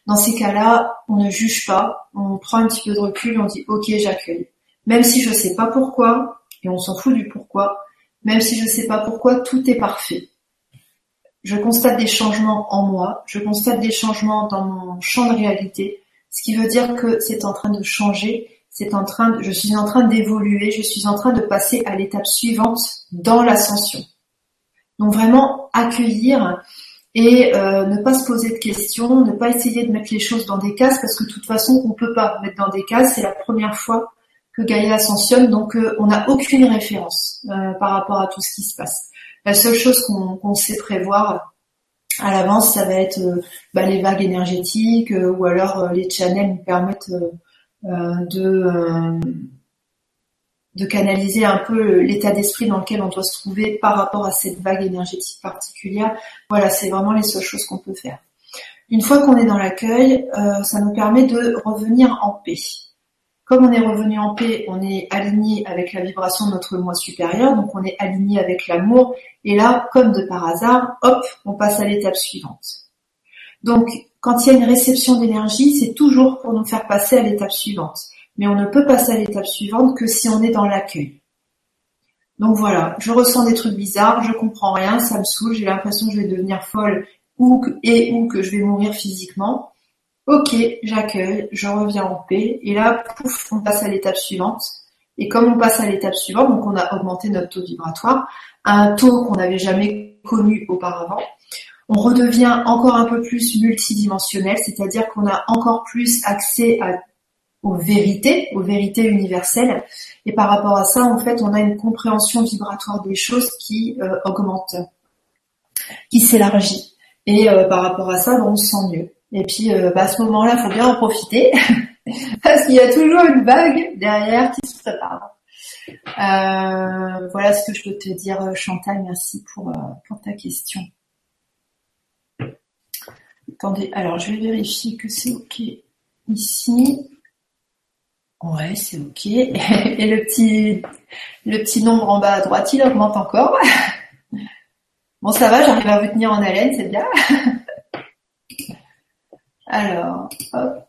Dans ces cas-là, on ne juge pas, on prend un petit peu de recul, on dit ok, j'accueille. Même si je sais pas pourquoi, et on s'en fout du pourquoi, même si je sais pas pourquoi, tout est parfait. Je constate des changements en moi, je constate des changements dans mon champ de réalité, ce qui veut dire que c'est en train de changer, c'est en train de, je suis en train d'évoluer, je suis en train de passer à l'étape suivante dans l'ascension. Donc vraiment accueillir et euh, ne pas se poser de questions, ne pas essayer de mettre les choses dans des cases parce que de toute façon on peut pas mettre dans des cases, c'est la première fois que Gaïa ascensionne, donc euh, on n'a aucune référence euh, par rapport à tout ce qui se passe. La seule chose qu'on sait prévoir à l'avance, ça va être euh, bah, les vagues énergétiques ou alors les channels nous permettent de canaliser un peu l'état d'esprit dans lequel on doit se trouver par rapport à cette vague énergétique particulière. Voilà, c'est vraiment les seules choses qu'on peut faire. Une fois qu'on est dans l'accueil, ça nous permet de revenir en paix. Comme on est revenu en paix, on est aligné avec la vibration de notre moi supérieur, donc on est aligné avec l'amour, et là, comme de par hasard, hop, on passe à l'étape suivante. Donc, quand il y a une réception d'énergie, c'est toujours pour nous faire passer à l'étape suivante. Mais on ne peut passer à l'étape suivante que si on est dans l'accueil. Donc voilà, je ressens des trucs bizarres, je comprends rien, ça me saoule, j'ai l'impression que je vais devenir folle ou et ou que je vais mourir physiquement. Ok, j'accueille, je reviens en paix, et là, pouf, on passe à l'étape suivante. Et comme on passe à l'étape suivante, donc on a augmenté notre taux vibratoire à un taux qu'on n'avait jamais connu auparavant, on redevient encore un peu plus multidimensionnel, c'est-à-dire qu'on a encore plus accès aux vérités, aux vérités universelles. Et par rapport à ça, en fait, on a une compréhension vibratoire des choses qui euh, augmente, qui s'élargit. Et euh, par rapport à ça, on se sent mieux. Et puis euh, bah, à ce moment-là, faut bien en profiter parce qu'il y a toujours une vague derrière qui se prépare. voilà ce que je peux te dire, Chantal. Merci pour, pour ta question. Attendez, alors je vais vérifier que c'est OK ici. Ouais, c'est OK. Et le petit, le petit nombre en bas à droite, il augmente encore. Bon, ça va, j'arrive à vous tenir en haleine, c'est bien. Alors, hop.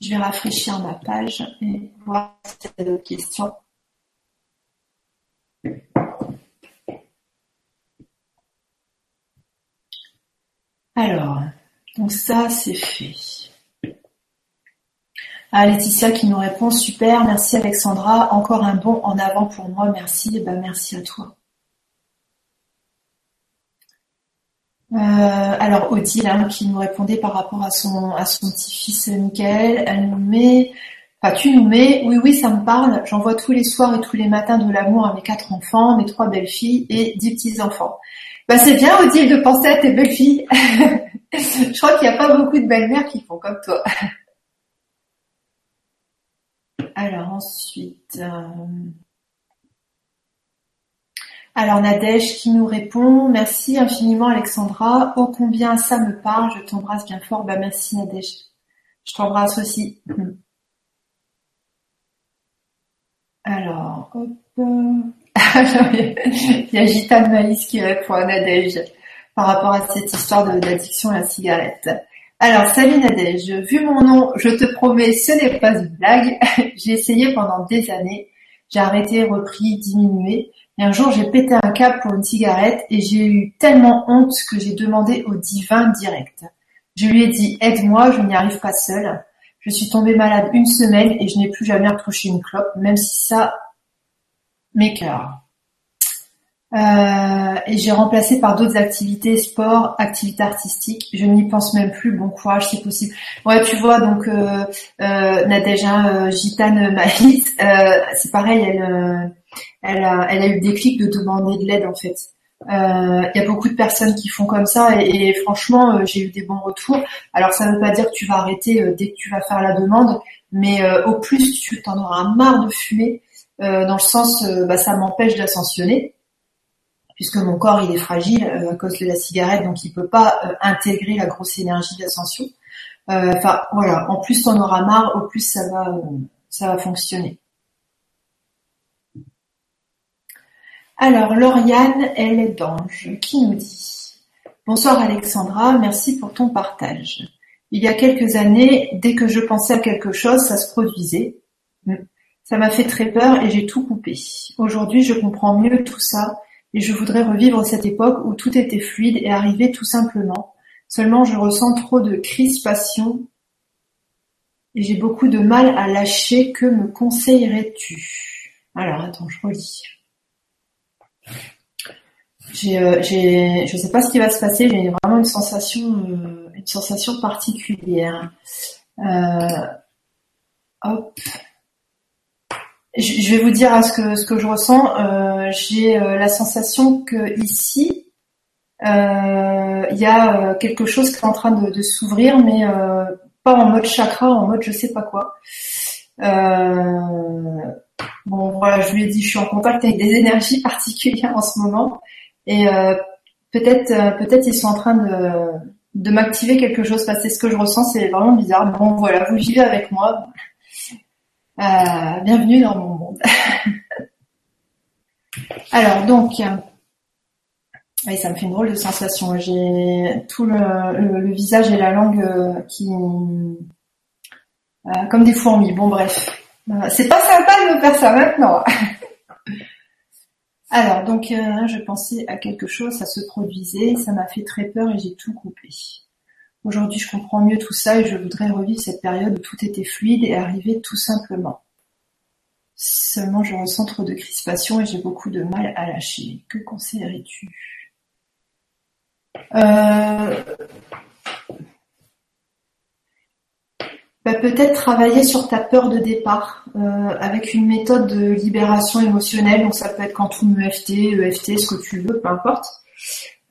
Je vais rafraîchir ma page et voir si y a d'autres questions. Alors, donc ça, c'est fait. Ah, Laetitia qui nous répond, super, merci Alexandra, encore un bon en avant pour moi, merci, et ben merci à toi. Euh, alors Odile hein, qui nous répondait par rapport à son à son petit-fils Michael, elle nous met, enfin tu nous mets, oui oui ça me parle, j'envoie tous les soirs et tous les matins de l'amour à mes quatre enfants, mes trois belles filles et dix petits enfants. Bah c'est bien Odile de penser à tes belles filles. Je crois qu'il n'y a pas beaucoup de belles-mères qui font comme toi. Alors ensuite, euh, alors Nadège qui nous répond, merci infiniment Alexandra, oh combien ça me parle, je t'embrasse bien fort, bah merci Nadège, je t'embrasse aussi. Alors, hop. il y a Gitane Malice qui répond à Nadège par rapport à cette histoire d'addiction à la cigarette. Alors, salut Nadège, vu mon nom, je te promets, ce n'est pas une blague. j'ai essayé pendant des années. J'ai arrêté, repris, diminué. Et un jour, j'ai pété un câble pour une cigarette et j'ai eu tellement honte que j'ai demandé au divin direct. Je lui ai dit, aide-moi, je n'y arrive pas seule. Je suis tombée malade une semaine et je n'ai plus jamais retouché une clope, même si ça m'écœure. Euh, et j'ai remplacé par d'autres activités, sport, activités artistiques. Je n'y pense même plus. Bon courage si possible. Ouais, tu vois, donc euh, euh, Nadèja euh, Gitane euh, c'est pareil, elle, elle, a, elle a eu le déclic de demander de l'aide en fait. Il y a beaucoup de personnes qui font comme ça et, franchement, j'ai eu des bons retours. Alors ça ne veut pas dire que tu vas arrêter dès que tu vas faire la demande, mais au plus tu t'en auras marre de fumer, dans le sens, bah, ça m'empêche d'ascensionner puisque mon corps il est fragile euh, à cause de la cigarette, donc il peut pas euh, intégrer la grosse énergie d'ascension. Euh, enfin voilà, en plus on aura marre, au plus ça va ça va fonctionner. Alors Lauriane, elle est d'Ange, qui nous dit Bonsoir Alexandra, merci pour ton partage. Il y a quelques années, dès que je pensais à quelque chose, ça se produisait. Ça m'a fait très peur et j'ai tout coupé. Aujourd'hui, je comprends mieux tout ça et je voudrais revivre cette époque où tout était fluide et arrivait tout simplement. Seulement je ressens trop de crispation et j'ai beaucoup de mal à lâcher. Que me conseillerais-tu? Alors attends, je relis. Euh, je sais pas ce qui va se passer. J'ai vraiment une sensation, euh, particulière. Euh, hop je vais vous dire ce que je ressens. Euh, j'ai euh, la sensation que ici, euh, il y a quelque chose qui est en train de, s'ouvrir, mais pas en mode chakra, en mode je sais pas quoi. bon voilà, je lui ai dit, je suis en contact avec des énergies particulières en ce moment, et peut-être peut-être ils sont en train de de m'activer quelque chose parce que ce que je ressens c'est vraiment bizarre. Bon voilà, vous vivez avec moi. Euh, bienvenue dans mon monde. Alors donc, oui, ça me fait une drôle de sensation. J'ai tout le, visage et la langue euh, qui, euh, comme des fourmis. Bon bref, c'est pas sympa de me faire ça maintenant. Alors donc, je pensais à quelque chose, ça se produisait, ça m'a fait très peur et j'ai tout coupé. Aujourd'hui, je comprends mieux tout ça et je voudrais revivre cette période où tout était fluide et arriver tout simplement. Seulement, je ressens trop de crispation et j'ai beaucoup de mal à lâcher. Que conseillerais-tu? Euh, bah, Peut-être travailler sur ta peur de départ euh, avec une méthode de libération émotionnelle. Donc ça peut être quantum EFT, EFT, ce que tu veux, peu importe.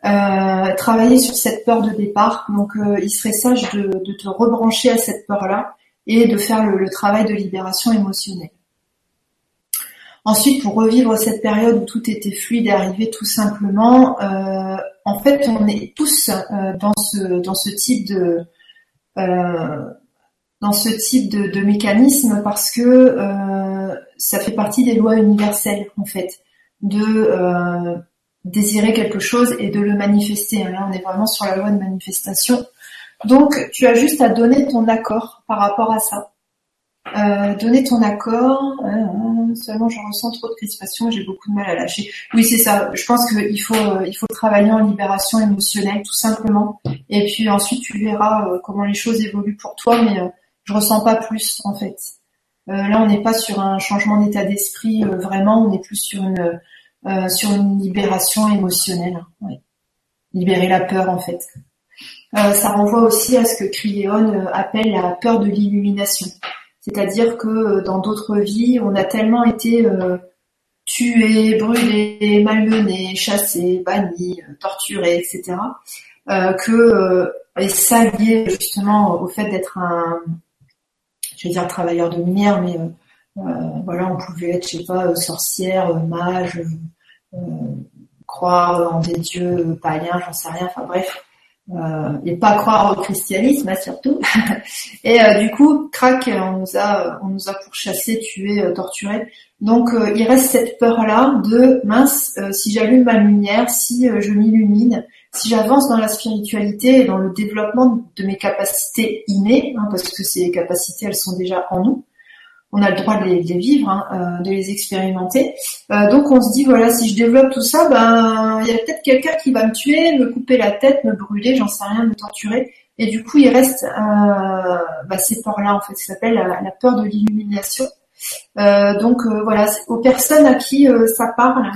Euh, travailler sur cette peur de départ. Donc, euh, il serait sage de, te rebrancher à cette peur-là et de faire le, travail de libération émotionnelle. Ensuite, pour revivre cette période où tout était fluide et arrivé tout simplement, euh, en fait, on est tous euh, dans ce dans ce type de euh, dans ce type de, de, mécanisme parce que ça fait partie des lois universelles en fait de désirer quelque chose et de le manifester. Là, on est vraiment sur la loi de manifestation. Donc, tu as juste à donner ton accord par rapport à ça. Euh, donner ton accord. Euh, seulement, je ressens trop de crispation, j'ai beaucoup de mal à lâcher. Oui, c'est ça. Je pense qu'il faut, euh, il faut travailler en libération émotionnelle, tout simplement. Et puis ensuite, tu verras comment les choses évoluent pour toi, mais je ressens pas plus en fait. là, on n'est pas sur un changement d'état d'esprit vraiment, on est plus sur une sur une libération émotionnelle. Ouais. Libérer la peur en fait. ça renvoie aussi à ce que Criléon appelle la peur de l'illumination. C'est-à-dire que euh, dans d'autres vies, on a tellement été euh, tués, brûlés, malmenés, chassés, bannis, euh, torturés, etc. que et ça lié justement au fait d'être un, je vais dire travailleur de lumière, mais voilà, on pouvait être, je sais pas, sorcière, mage, croire en des dieux païens, j'en sais rien. Enfin bref, euh, et pas croire au christianisme hein, surtout. et euh, du coup, crac, on nous a, on nous a pourchassés, tués, euh, torturés. Donc il reste cette peur-là de mince, si j'allume ma lumière, si je m'illumine, si j'avance dans la spiritualité et dans le développement de mes capacités innées, hein, parce que ces capacités elles sont déjà en nous, on a le droit de les, vivre, hein, euh, de les expérimenter. Euh, donc on se dit voilà, si je développe tout ça, ben il y a peut-être quelqu'un qui va me tuer, me couper la tête, me brûler, j'en sais rien, me torturer. Et du coup, il reste euh, bah, ces peurs-là en fait, ça s'appelle la, peur de l'illumination. donc voilà, aux personnes à qui ça parle,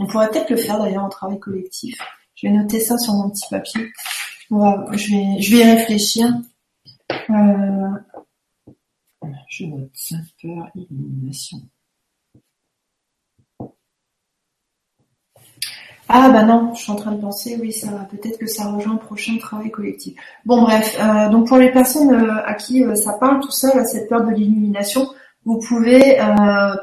on pourrait peut-être le faire d'ailleurs en travail collectif. Je vais noter ça sur mon petit papier. je vais, je vais y réfléchir. Euh, je note peur, illumination. Ah bah non, je suis en train de penser, oui, ça peut-être que ça rejoint le prochain travail collectif. Bon bref, euh, donc pour les personnes euh, à qui euh, ça parle, tout ça, cette peur de l'illumination, vous pouvez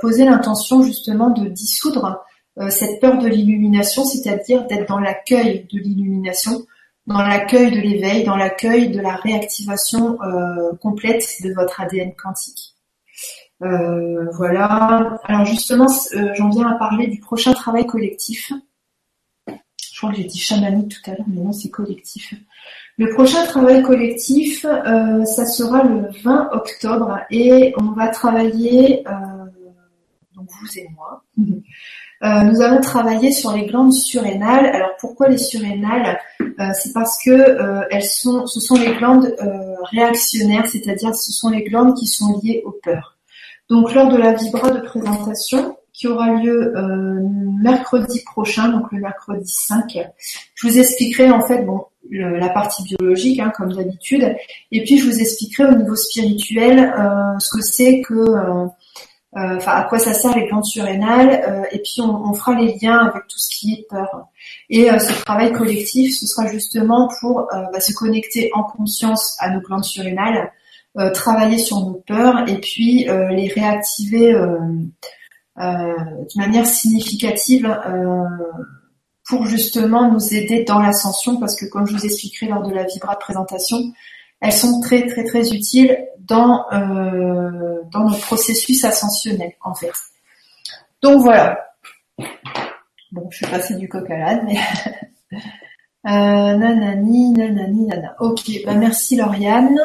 poser l'intention justement de dissoudre cette peur de l'illumination, c'est-à-dire d'être dans l'accueil de l'illumination, dans l'accueil de l'éveil, dans l'accueil de la réactivation euh, complète de votre ADN quantique. Euh, voilà. Alors justement, euh, j'en viens à parler du prochain travail collectif. Je crois que j'ai dit chamanique tout à l'heure, mais non, c'est collectif. Le prochain travail collectif, ça sera le 20 octobre et on va travailler, donc vous et moi, Euh, nous allons travailler sur les glandes surrénales. Alors pourquoi les surrénales euh, C'est parce que euh, elles sont, ce sont les glandes réactionnaires, c'est-à-dire ce sont les glandes qui sont liées aux peurs. Donc lors de la vibra de présentation qui aura lieu mercredi prochain, donc le mercredi 5, je vous expliquerai en fait bon la partie biologique hein, comme d'habitude, et puis je vous expliquerai au niveau spirituel ce que c'est que enfin à quoi ça sert les glandes surrénales, euh, et puis on, fera les liens avec tout ce qui est peur. Et euh, ce travail collectif, ce sera justement pour bah, se connecter en conscience à nos glandes surrénales, travailler sur nos peurs et puis les réactiver de manière significative pour justement nous aider dans l'ascension, parce que comme je vous expliquerai lors de la vibra présentation, elles sont très très très utiles dans euh, dans processus ascensionnel en fait. Donc voilà. Bon, je suis passée du coq à l'âne, mais euh, nanani, nanani, nana. Ok, bah merci Lauriane.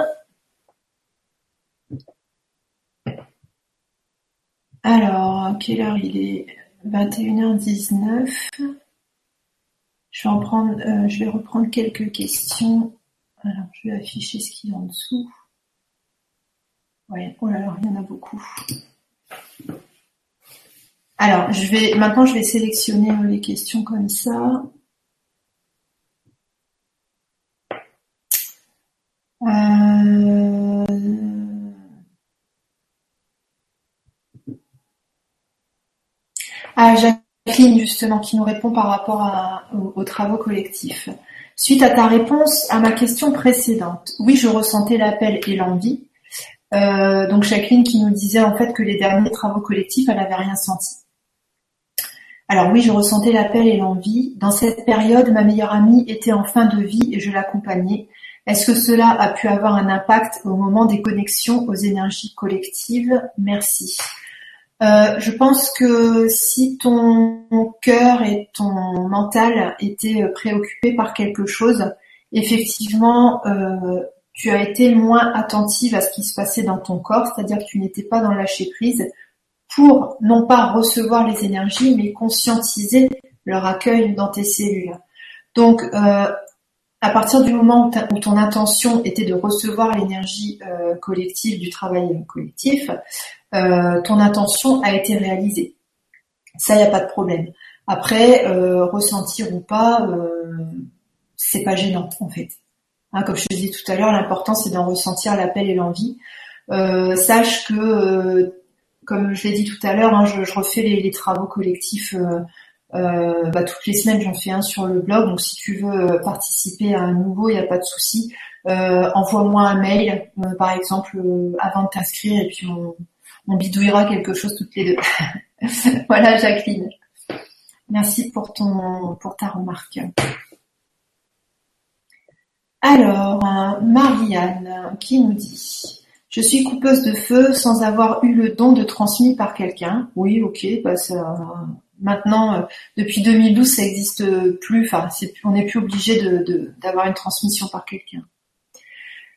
Alors, quelle heure il est? 21h19. Je vais en prendre, euh, je vais reprendre quelques questions. Alors, je vais afficher ce qu'il y a en dessous. Ouais, oh là là, il y en a beaucoup. Alors, je vais maintenant je vais sélectionner euh, les questions comme ça. Euh, ah, Jacqueline, justement, qui nous répond par rapport aux travaux collectifs. Suite à ta réponse à ma question précédente, oui, je ressentais l'appel et l'envie. donc Jacqueline qui nous disait en fait que les derniers travaux collectifs, elle n'avait rien senti. Alors oui, je ressentais l'appel et l'envie. Dans cette période, ma meilleure amie était en fin de vie et je l'accompagnais. Est-ce que cela a pu avoir un impact au moment des connexions aux énergies collectives? Merci. Euh, je pense que si ton cœur et ton mental étaient préoccupés par quelque chose, effectivement, euh, tu as été moins attentive à ce qui se passait dans ton corps, c'est-à-dire que tu n'étais pas dans lâcher prise pour non pas recevoir les énergies, mais conscientiser leur accueil dans tes cellules. Donc, euh, à partir du moment où, ton intention était de recevoir l'énergie euh, collective du travail collectif, euh, ton intention a été réalisée. Ça, il n'y a pas de problème. Après, ressentir ou pas, c'est pas gênant en fait. Hein, comme je te disais tout à l'heure, l'important c'est d'en ressentir l'appel et l'envie. sache que comme je l'ai dit tout à l'heure, hein, je, refais les, travaux collectifs euh, euh, bah, toutes les semaines. J'en fais un sur le blog. Donc si tu veux euh, participer à un nouveau, il n'y a pas de souci. Envoie-moi un mail, par exemple, avant de t'inscrire, et puis on, on bidouillera quelque chose toutes les deux. voilà, Jacqueline. Merci pour ton pour ta remarque. Alors, Marianne qui nous dit je suis coupeuse de feu sans avoir eu le don de transmis par quelqu'un. Oui, ok, bah ça, maintenant, euh, depuis 2012, ça n'existe plus. Enfin, on n'est plus obligé d'avoir une transmission par quelqu'un.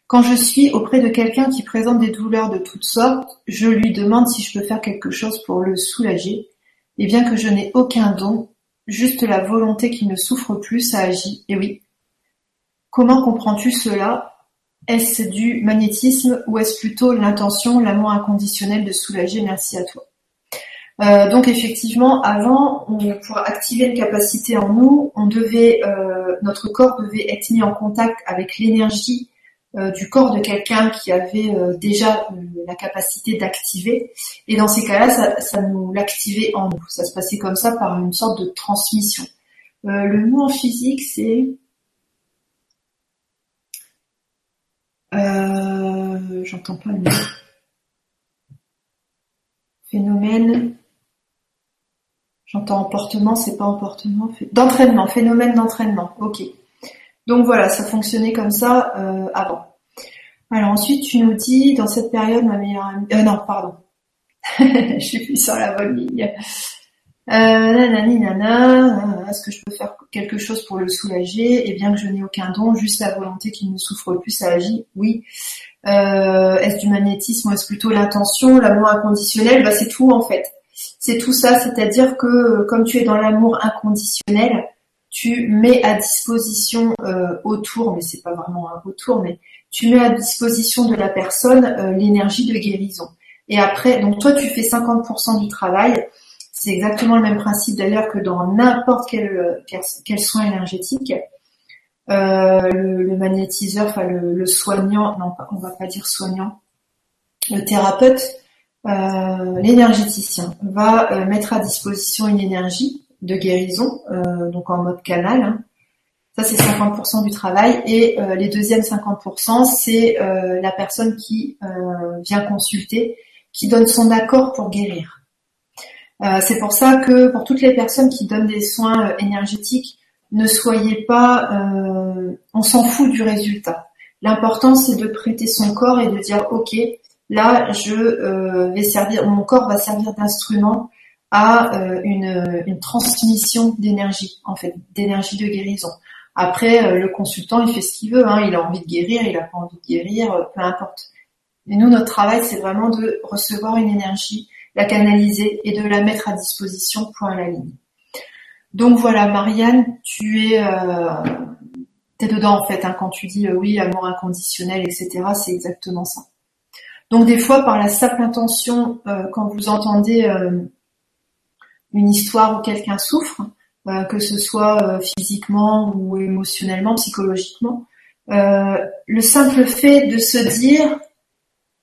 Quand je suis auprès de quelqu'un qui présente des douleurs de toutes sortes, je lui demande si je peux faire quelque chose pour le soulager. Et bien que je n'ai aucun don, juste la volonté qu'il ne souffre plus, ça agit. Et oui. Comment comprends-tu cela? Est-ce du magnétisme ou est-ce plutôt l'intention, l'amour inconditionnel de soulager? Merci à toi. Euh, donc effectivement, avant, pour activer une capacité en nous, on devait, euh, notre corps devait être mis en contact avec l'énergie euh, du corps de quelqu'un qui avait déjà la capacité d'activer. Et dans ces cas-là, ça, ça nous l'activait en nous. Ça se passait comme ça par une sorte de transmission. le mot en physique, c'est j'entends pas le mot. Phénomène. J'entends emportement, c'est pas emportement. D'entraînement, phénomène d'entraînement. Ok. Donc voilà, ça fonctionnait comme ça euh, avant. Alors ensuite, tu nous dis, dans cette période, ma meilleure amie... Euh, non, pardon. Je suis plus sur la bonne ligne. Euh, nanani nana, est-ce que je peux faire quelque chose pour le soulager? Et bien que je n'ai aucun don, juste la volonté qu'il ne souffre plus, ça agit. Oui. Euh, est-ce du magnétisme ou est-ce plutôt l'intention, l'amour inconditionnel bah, C'est tout en fait. C'est tout ça, c'est-à-dire que comme tu es dans l'amour inconditionnel, tu mets à disposition euh, autour, mais c'est pas vraiment un autour, mais tu mets à disposition de la personne euh, l'énergie de guérison. Et après, donc toi tu fais 50% du travail, c'est exactement le même principe d'ailleurs que dans n'importe quel, soin énergétique. Euh, le, magnétiseur, enfin le, soignant, non, on va pas dire soignant, le thérapeute, euh, l'énergéticien va euh, mettre à disposition une énergie de guérison, donc en mode canal. Hein. Ça c'est 50% du travail et les deuxièmes 50% c'est la personne qui vient consulter, qui donne son accord pour guérir. Euh, c'est pour ça que pour toutes les personnes qui donnent des soins euh, énergétiques, ne soyez pas, euh, on s'en fout du résultat. L'important c'est de prêter son corps et de dire ok, là je vais servir, mon corps va servir d'instrument à une, transmission d'énergie, en fait, d'énergie de guérison. Après, le consultant, il fait ce qu'il veut, hein, il a envie de guérir, il a pas envie de guérir, peu importe. Mais nous, notre travail, c'est vraiment de recevoir une énergie la canaliser et de la mettre à disposition point à la ligne. Donc voilà, Marianne, tu es, euh, dedans en fait hein, quand tu dis euh, oui, amour inconditionnel, etc. C'est exactement ça. Donc des fois, par la simple intention, euh, quand vous entendez euh, une histoire où quelqu'un souffre, que ce soit physiquement ou émotionnellement, psychologiquement, le simple fait de se dire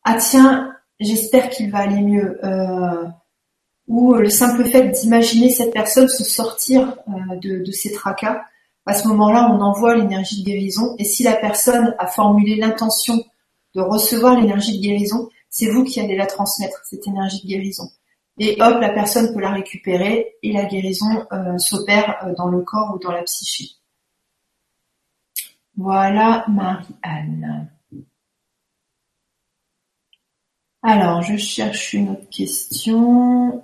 ah tiens j'espère qu'il va aller mieux. Euh, ou le simple fait d'imaginer cette personne se sortir euh, de, de ses tracas, à ce moment-là, on envoie l'énergie de guérison. Et si la personne a formulé l'intention de recevoir l'énergie de guérison, c'est vous qui allez la transmettre, cette énergie de guérison. Et hop, la personne peut la récupérer et la guérison euh, s'opère euh, dans le corps ou dans la psyché. Voilà Marie-Anne. Alors, je cherche une autre question.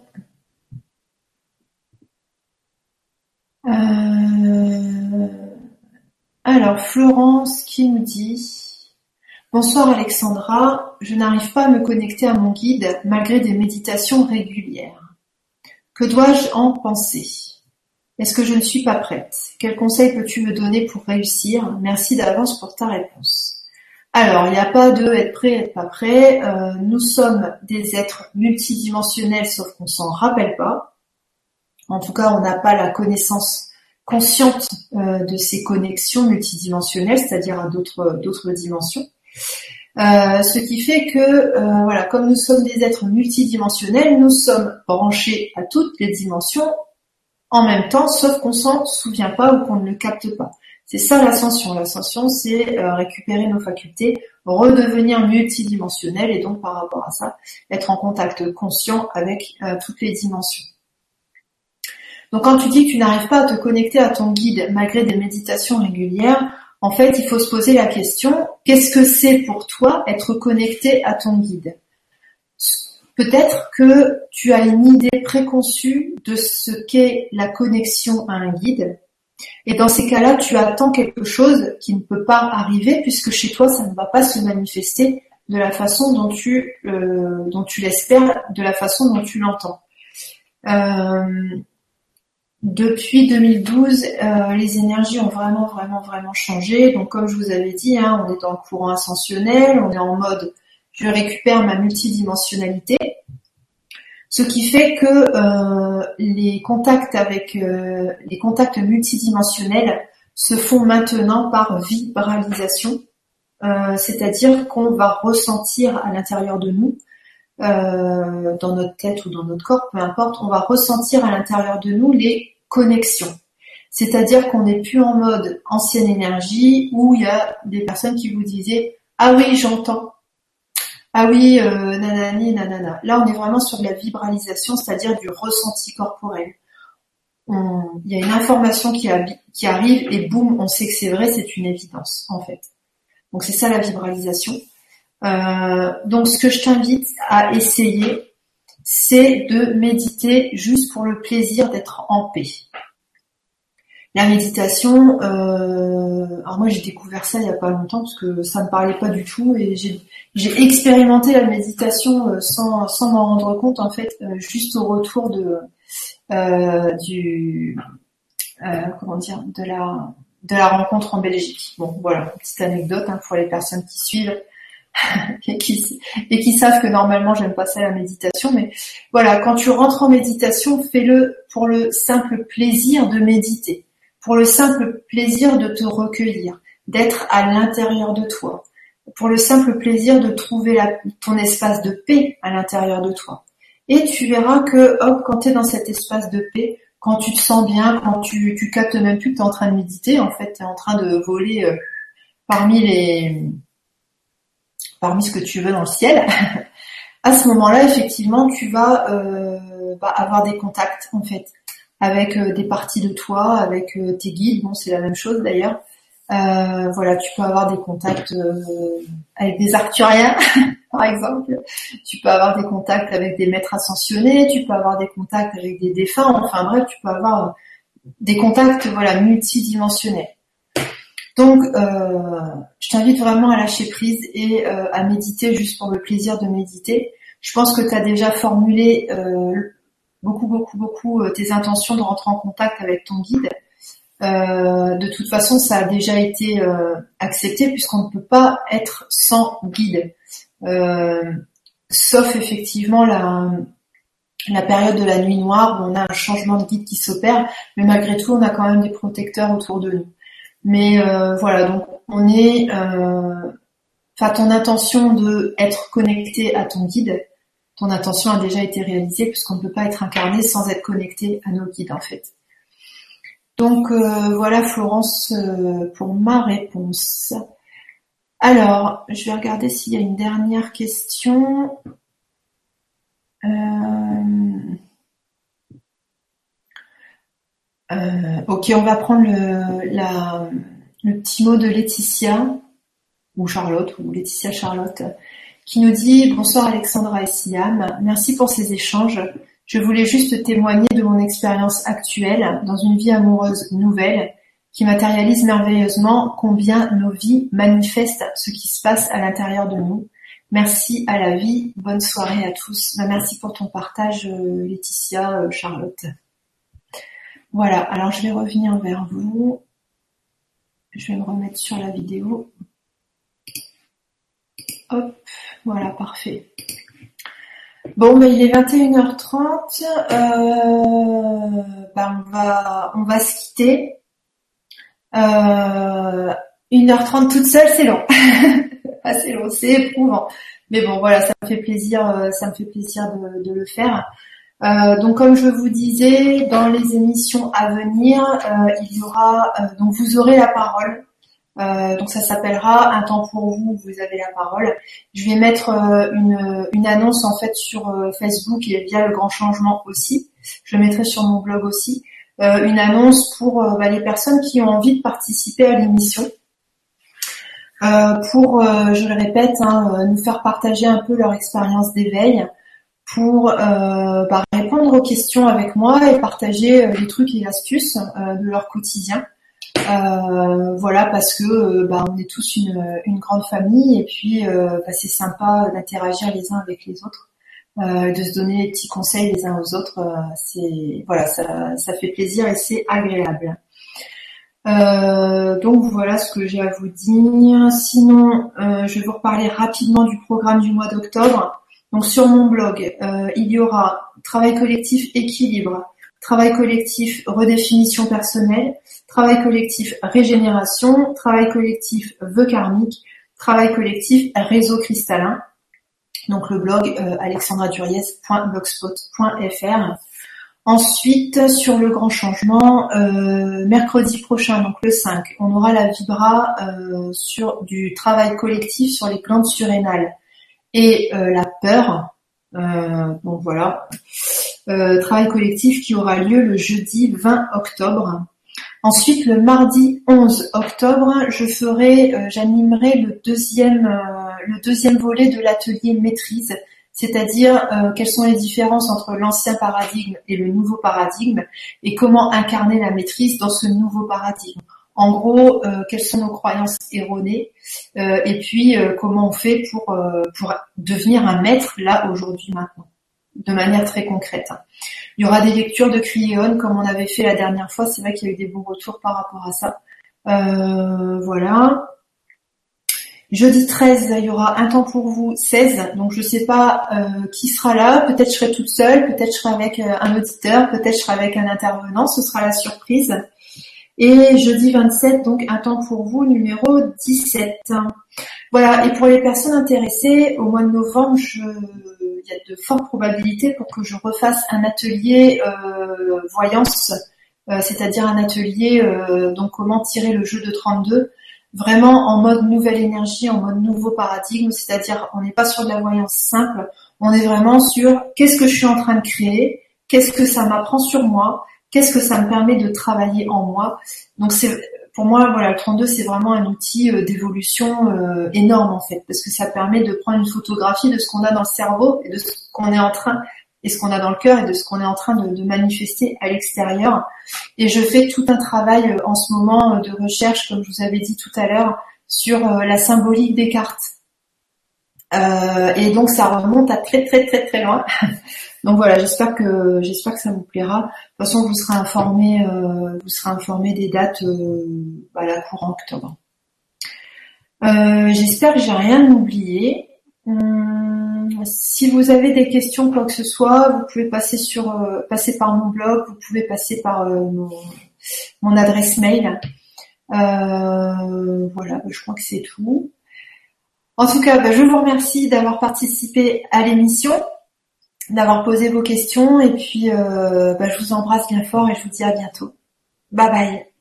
Euh, alors, Florence qui nous dit Bonsoir Alexandra, je n'arrive pas à me connecter à mon guide malgré des méditations régulières. Que dois-je en penser? Est-ce que je ne suis pas prête? Quel conseil peux-tu me donner pour réussir? Merci d'avance pour ta réponse. Alors, il n'y a pas de être prêt, être pas prêt. Euh, nous sommes des êtres multidimensionnels, sauf qu'on s'en rappelle pas. En tout cas, on n'a pas la connaissance consciente euh, de ces connexions multidimensionnelles, c'est-à-dire à, d'autres dimensions. Euh, ce qui fait que, voilà, comme nous sommes des êtres multidimensionnels, nous sommes branchés à toutes les dimensions en même temps, sauf qu'on s'en souvient pas ou qu'on ne le capte pas. C'est ça l'ascension. L'ascension, c'est euh, récupérer nos facultés, redevenir multidimensionnel et donc par rapport à ça, être en contact conscient avec euh, toutes les dimensions. Donc quand tu dis que tu n'arrives pas à te connecter à ton guide malgré des méditations régulières, en fait, il faut se poser la question, qu'est-ce que c'est pour toi être connecté à ton guide? Peut-être que tu as une idée préconçue de ce qu'est la connexion à un guide, et dans ces cas-là, tu attends quelque chose qui ne peut pas arriver puisque chez toi, ça ne va pas se manifester de la façon dont tu, euh, l'espères, de la façon dont tu l'entends. Euh, depuis 2012, euh, les énergies ont vraiment, vraiment, vraiment changé. Donc, comme je vous avais dit, hein, on est dans le courant ascensionnel, on est en mode je récupère ma multidimensionnalité. Ce qui fait que euh, les contacts avec euh, les contacts multidimensionnels se font maintenant par vibralisation, euh, c'est-à-dire qu'on va ressentir à l'intérieur de nous, dans notre tête ou dans notre corps, peu importe, on va ressentir à l'intérieur de nous les connexions. C'est-à-dire qu'on n'est plus en mode ancienne énergie où il y a des personnes qui vous disaient ah oui j'entends ah oui, euh, nanani, nanana. Là, on est vraiment sur de la vibralisation, c'est-à-dire du ressenti corporel. Il y a une information qui, qui arrive et boum, on sait que c'est vrai, c'est une évidence en fait. Donc c'est ça la vibralisation. Euh, donc ce que je t'invite à essayer, c'est de méditer juste pour le plaisir d'être en paix. La méditation, euh, alors moi j'ai découvert ça il y a pas longtemps parce que ça me parlait pas du tout et j'ai expérimenté la méditation euh, sans sans m'en rendre compte en fait euh, juste au retour de euh, du comment dire de la de la rencontre en Belgique. Bon voilà petite anecdote hein, pour les personnes qui suivent et qui savent que normalement j'aime pas ça la méditation mais voilà quand tu rentres en méditation fais-le pour le simple plaisir de méditer pour le simple plaisir de te recueillir, d'être à l'intérieur de toi, pour le simple plaisir de trouver ton espace de paix à l'intérieur de toi. Et tu verras que, hop, quand tu es dans cet espace de paix, quand tu te sens bien, quand tu, tu captes même plus que tu es en train de méditer, en fait, tu es en train de voler euh, parmi les parmi ce que tu veux dans le ciel. à ce moment-là, effectivement, tu vas euh, bah, avoir des contacts, en fait avec euh, des parties de toi, avec euh, tes guides. Bon, c'est la même chose d'ailleurs. Voilà, tu peux avoir des contacts avec des arcturiens, par exemple. Tu peux avoir des contacts avec des maîtres ascensionnés. Tu peux avoir des contacts avec des défunts. Enfin bref, tu peux avoir des contacts voilà multidimensionnels. Donc, euh, je t'invite vraiment à lâcher prise et à méditer juste pour le plaisir de méditer. Je pense que tu as déjà formulé euh, beaucoup, beaucoup, beaucoup euh, tes intentions de rentrer en contact avec ton guide. Euh, de toute façon, ça a déjà été euh, accepté puisqu'on ne peut pas être sans guide, sauf effectivement la période de la nuit noire où on a un changement de guide qui s'opère, mais malgré tout, on a quand même des protecteurs autour de nous. Mais voilà, donc on est, enfin ton intention de être connecté à ton guide, ton attention a déjà été réalisée puisqu'on ne peut pas être incarné sans être connecté à nos guides en fait. Donc euh, voilà Florence euh, pour ma réponse. Alors, je vais regarder s'il y a une dernière question. Ok, on va prendre le, le petit mot de Laetitia, ou Charlotte, ou Laetitia Charlotte, qui nous dit Bonsoir Alexandra et Siam, merci pour ces échanges. Je voulais juste témoigner de mon expérience actuelle dans une vie amoureuse nouvelle qui matérialise merveilleusement combien nos vies manifestent ce qui se passe à l'intérieur de nous. Merci à la vie, bonne soirée à tous. Bah, merci pour ton partage euh, Laetitia, euh, Charlotte. Voilà, alors je vais revenir vers vous. Je vais me remettre sur la vidéo. Hop, voilà, parfait. Bon, mais il est 21h30. Euh, ben, on va, on va se quitter. Euh, 1h30 toute seule, c'est long. c'est long, c'est éprouvant. Mais bon, voilà, ça me fait plaisir, euh, ça me fait plaisir de, le faire. Euh, donc, comme je vous disais, dans les émissions à venir, euh, il y aura, donc vous aurez la parole. Euh, donc ça s'appellera Un temps pour vous, vous avez la parole. Je vais mettre euh, une, une, annonce en fait sur euh, Facebook et via le grand changement aussi. Je mettrai sur mon blog aussi une annonce pour bah, les personnes qui ont envie de participer à l'émission. pour, je le répète, hein, nous faire partager un peu leur expérience d'éveil, pour bah, répondre aux questions avec moi et partager les trucs et astuces de leur quotidien. Euh, voilà parce que euh, bah, on est tous une, grande famille et puis euh, bah, c'est sympa d'interagir les uns avec les autres, de se donner des petits conseils les uns aux autres. c'est voilà, ça, ça fait plaisir et c'est agréable. donc voilà ce que j'ai à vous dire. Sinon, je vais vous reparler rapidement du programme du mois d'octobre. Donc sur mon blog, il y aura travail collectif équilibre, travail collectif redéfinition personnelle, travail collectif régénération, travail collectif vœux karmique, travail collectif réseau cristallin. Donc le blog euh, alexandraduriez.blogspot.fr. Ensuite, sur le grand changement, euh, mercredi prochain, donc le 5, on aura la vibra euh, sur du travail collectif sur les plantes surrénales et la peur. donc voilà, travail collectif qui aura lieu le jeudi 20 octobre. Ensuite, le mardi 11 octobre, je ferai, euh, j'animerai le deuxième, euh, le deuxième volet de l'atelier maîtrise, c'est-à-dire euh, quelles sont les différences entre l'ancien paradigme et le nouveau paradigme, et comment incarner la maîtrise dans ce nouveau paradigme. En gros, quelles sont nos croyances erronées, et puis comment on fait pour, pour devenir un maître là, aujourd'hui, maintenant, de manière très concrète. Il y aura des lectures de Cryon comme on avait fait la dernière fois. C'est vrai qu'il y a eu des bons retours par rapport à ça. Euh, voilà. Jeudi 13, il y aura un temps pour vous 16. Donc je sais pas euh, qui sera là. Peut-être je serai toute seule, peut-être je serai avec euh, un auditeur, peut-être je serai avec un intervenant. Ce sera la surprise. Et jeudi 27, donc un temps pour vous numéro 17. Voilà. Et pour les personnes intéressées, au mois de novembre, je il y a de fortes probabilités pour que je refasse un atelier euh, voyance, euh, c'est-à-dire un atelier euh, donc comment tirer le jeu de 32 vraiment en mode nouvelle énergie, en mode nouveau paradigme, c'est-à-dire on n'est pas sur de la voyance simple, on est vraiment sur qu'est-ce que je suis en train de créer, qu'est-ce que ça m'apprend sur moi, qu'est-ce que ça me permet de travailler en moi. Donc c'est pour moi, voilà, le 32, c'est vraiment un outil euh, d'évolution euh, énorme en fait, parce que ça permet de prendre une photographie de ce qu'on a dans le cerveau et de ce qu'on est en train et ce qu'on a dans le cœur et de ce qu'on est en train de, manifester à l'extérieur. Et je fais tout un travail euh, en ce moment de recherche, comme je vous avais dit tout à l'heure, sur la symbolique des cartes. et donc ça remonte à très très très très loin. Donc voilà, j'espère que j'espère que ça vous plaira. De toute façon, vous serez informé, euh, vous serez informé des dates euh, à la courant octobre. Euh, j'espère que j'ai rien oublié. Hum, si vous avez des questions, quoi que ce soit, vous pouvez passer sur passer par mon blog, vous pouvez passer par mon, adresse mail. voilà, je crois que c'est tout. En tout cas, bah, je vous remercie d'avoir participé à l'émission d'avoir posé vos questions et puis euh, bah, je vous embrasse bien fort et je vous dis à bientôt. Bye bye.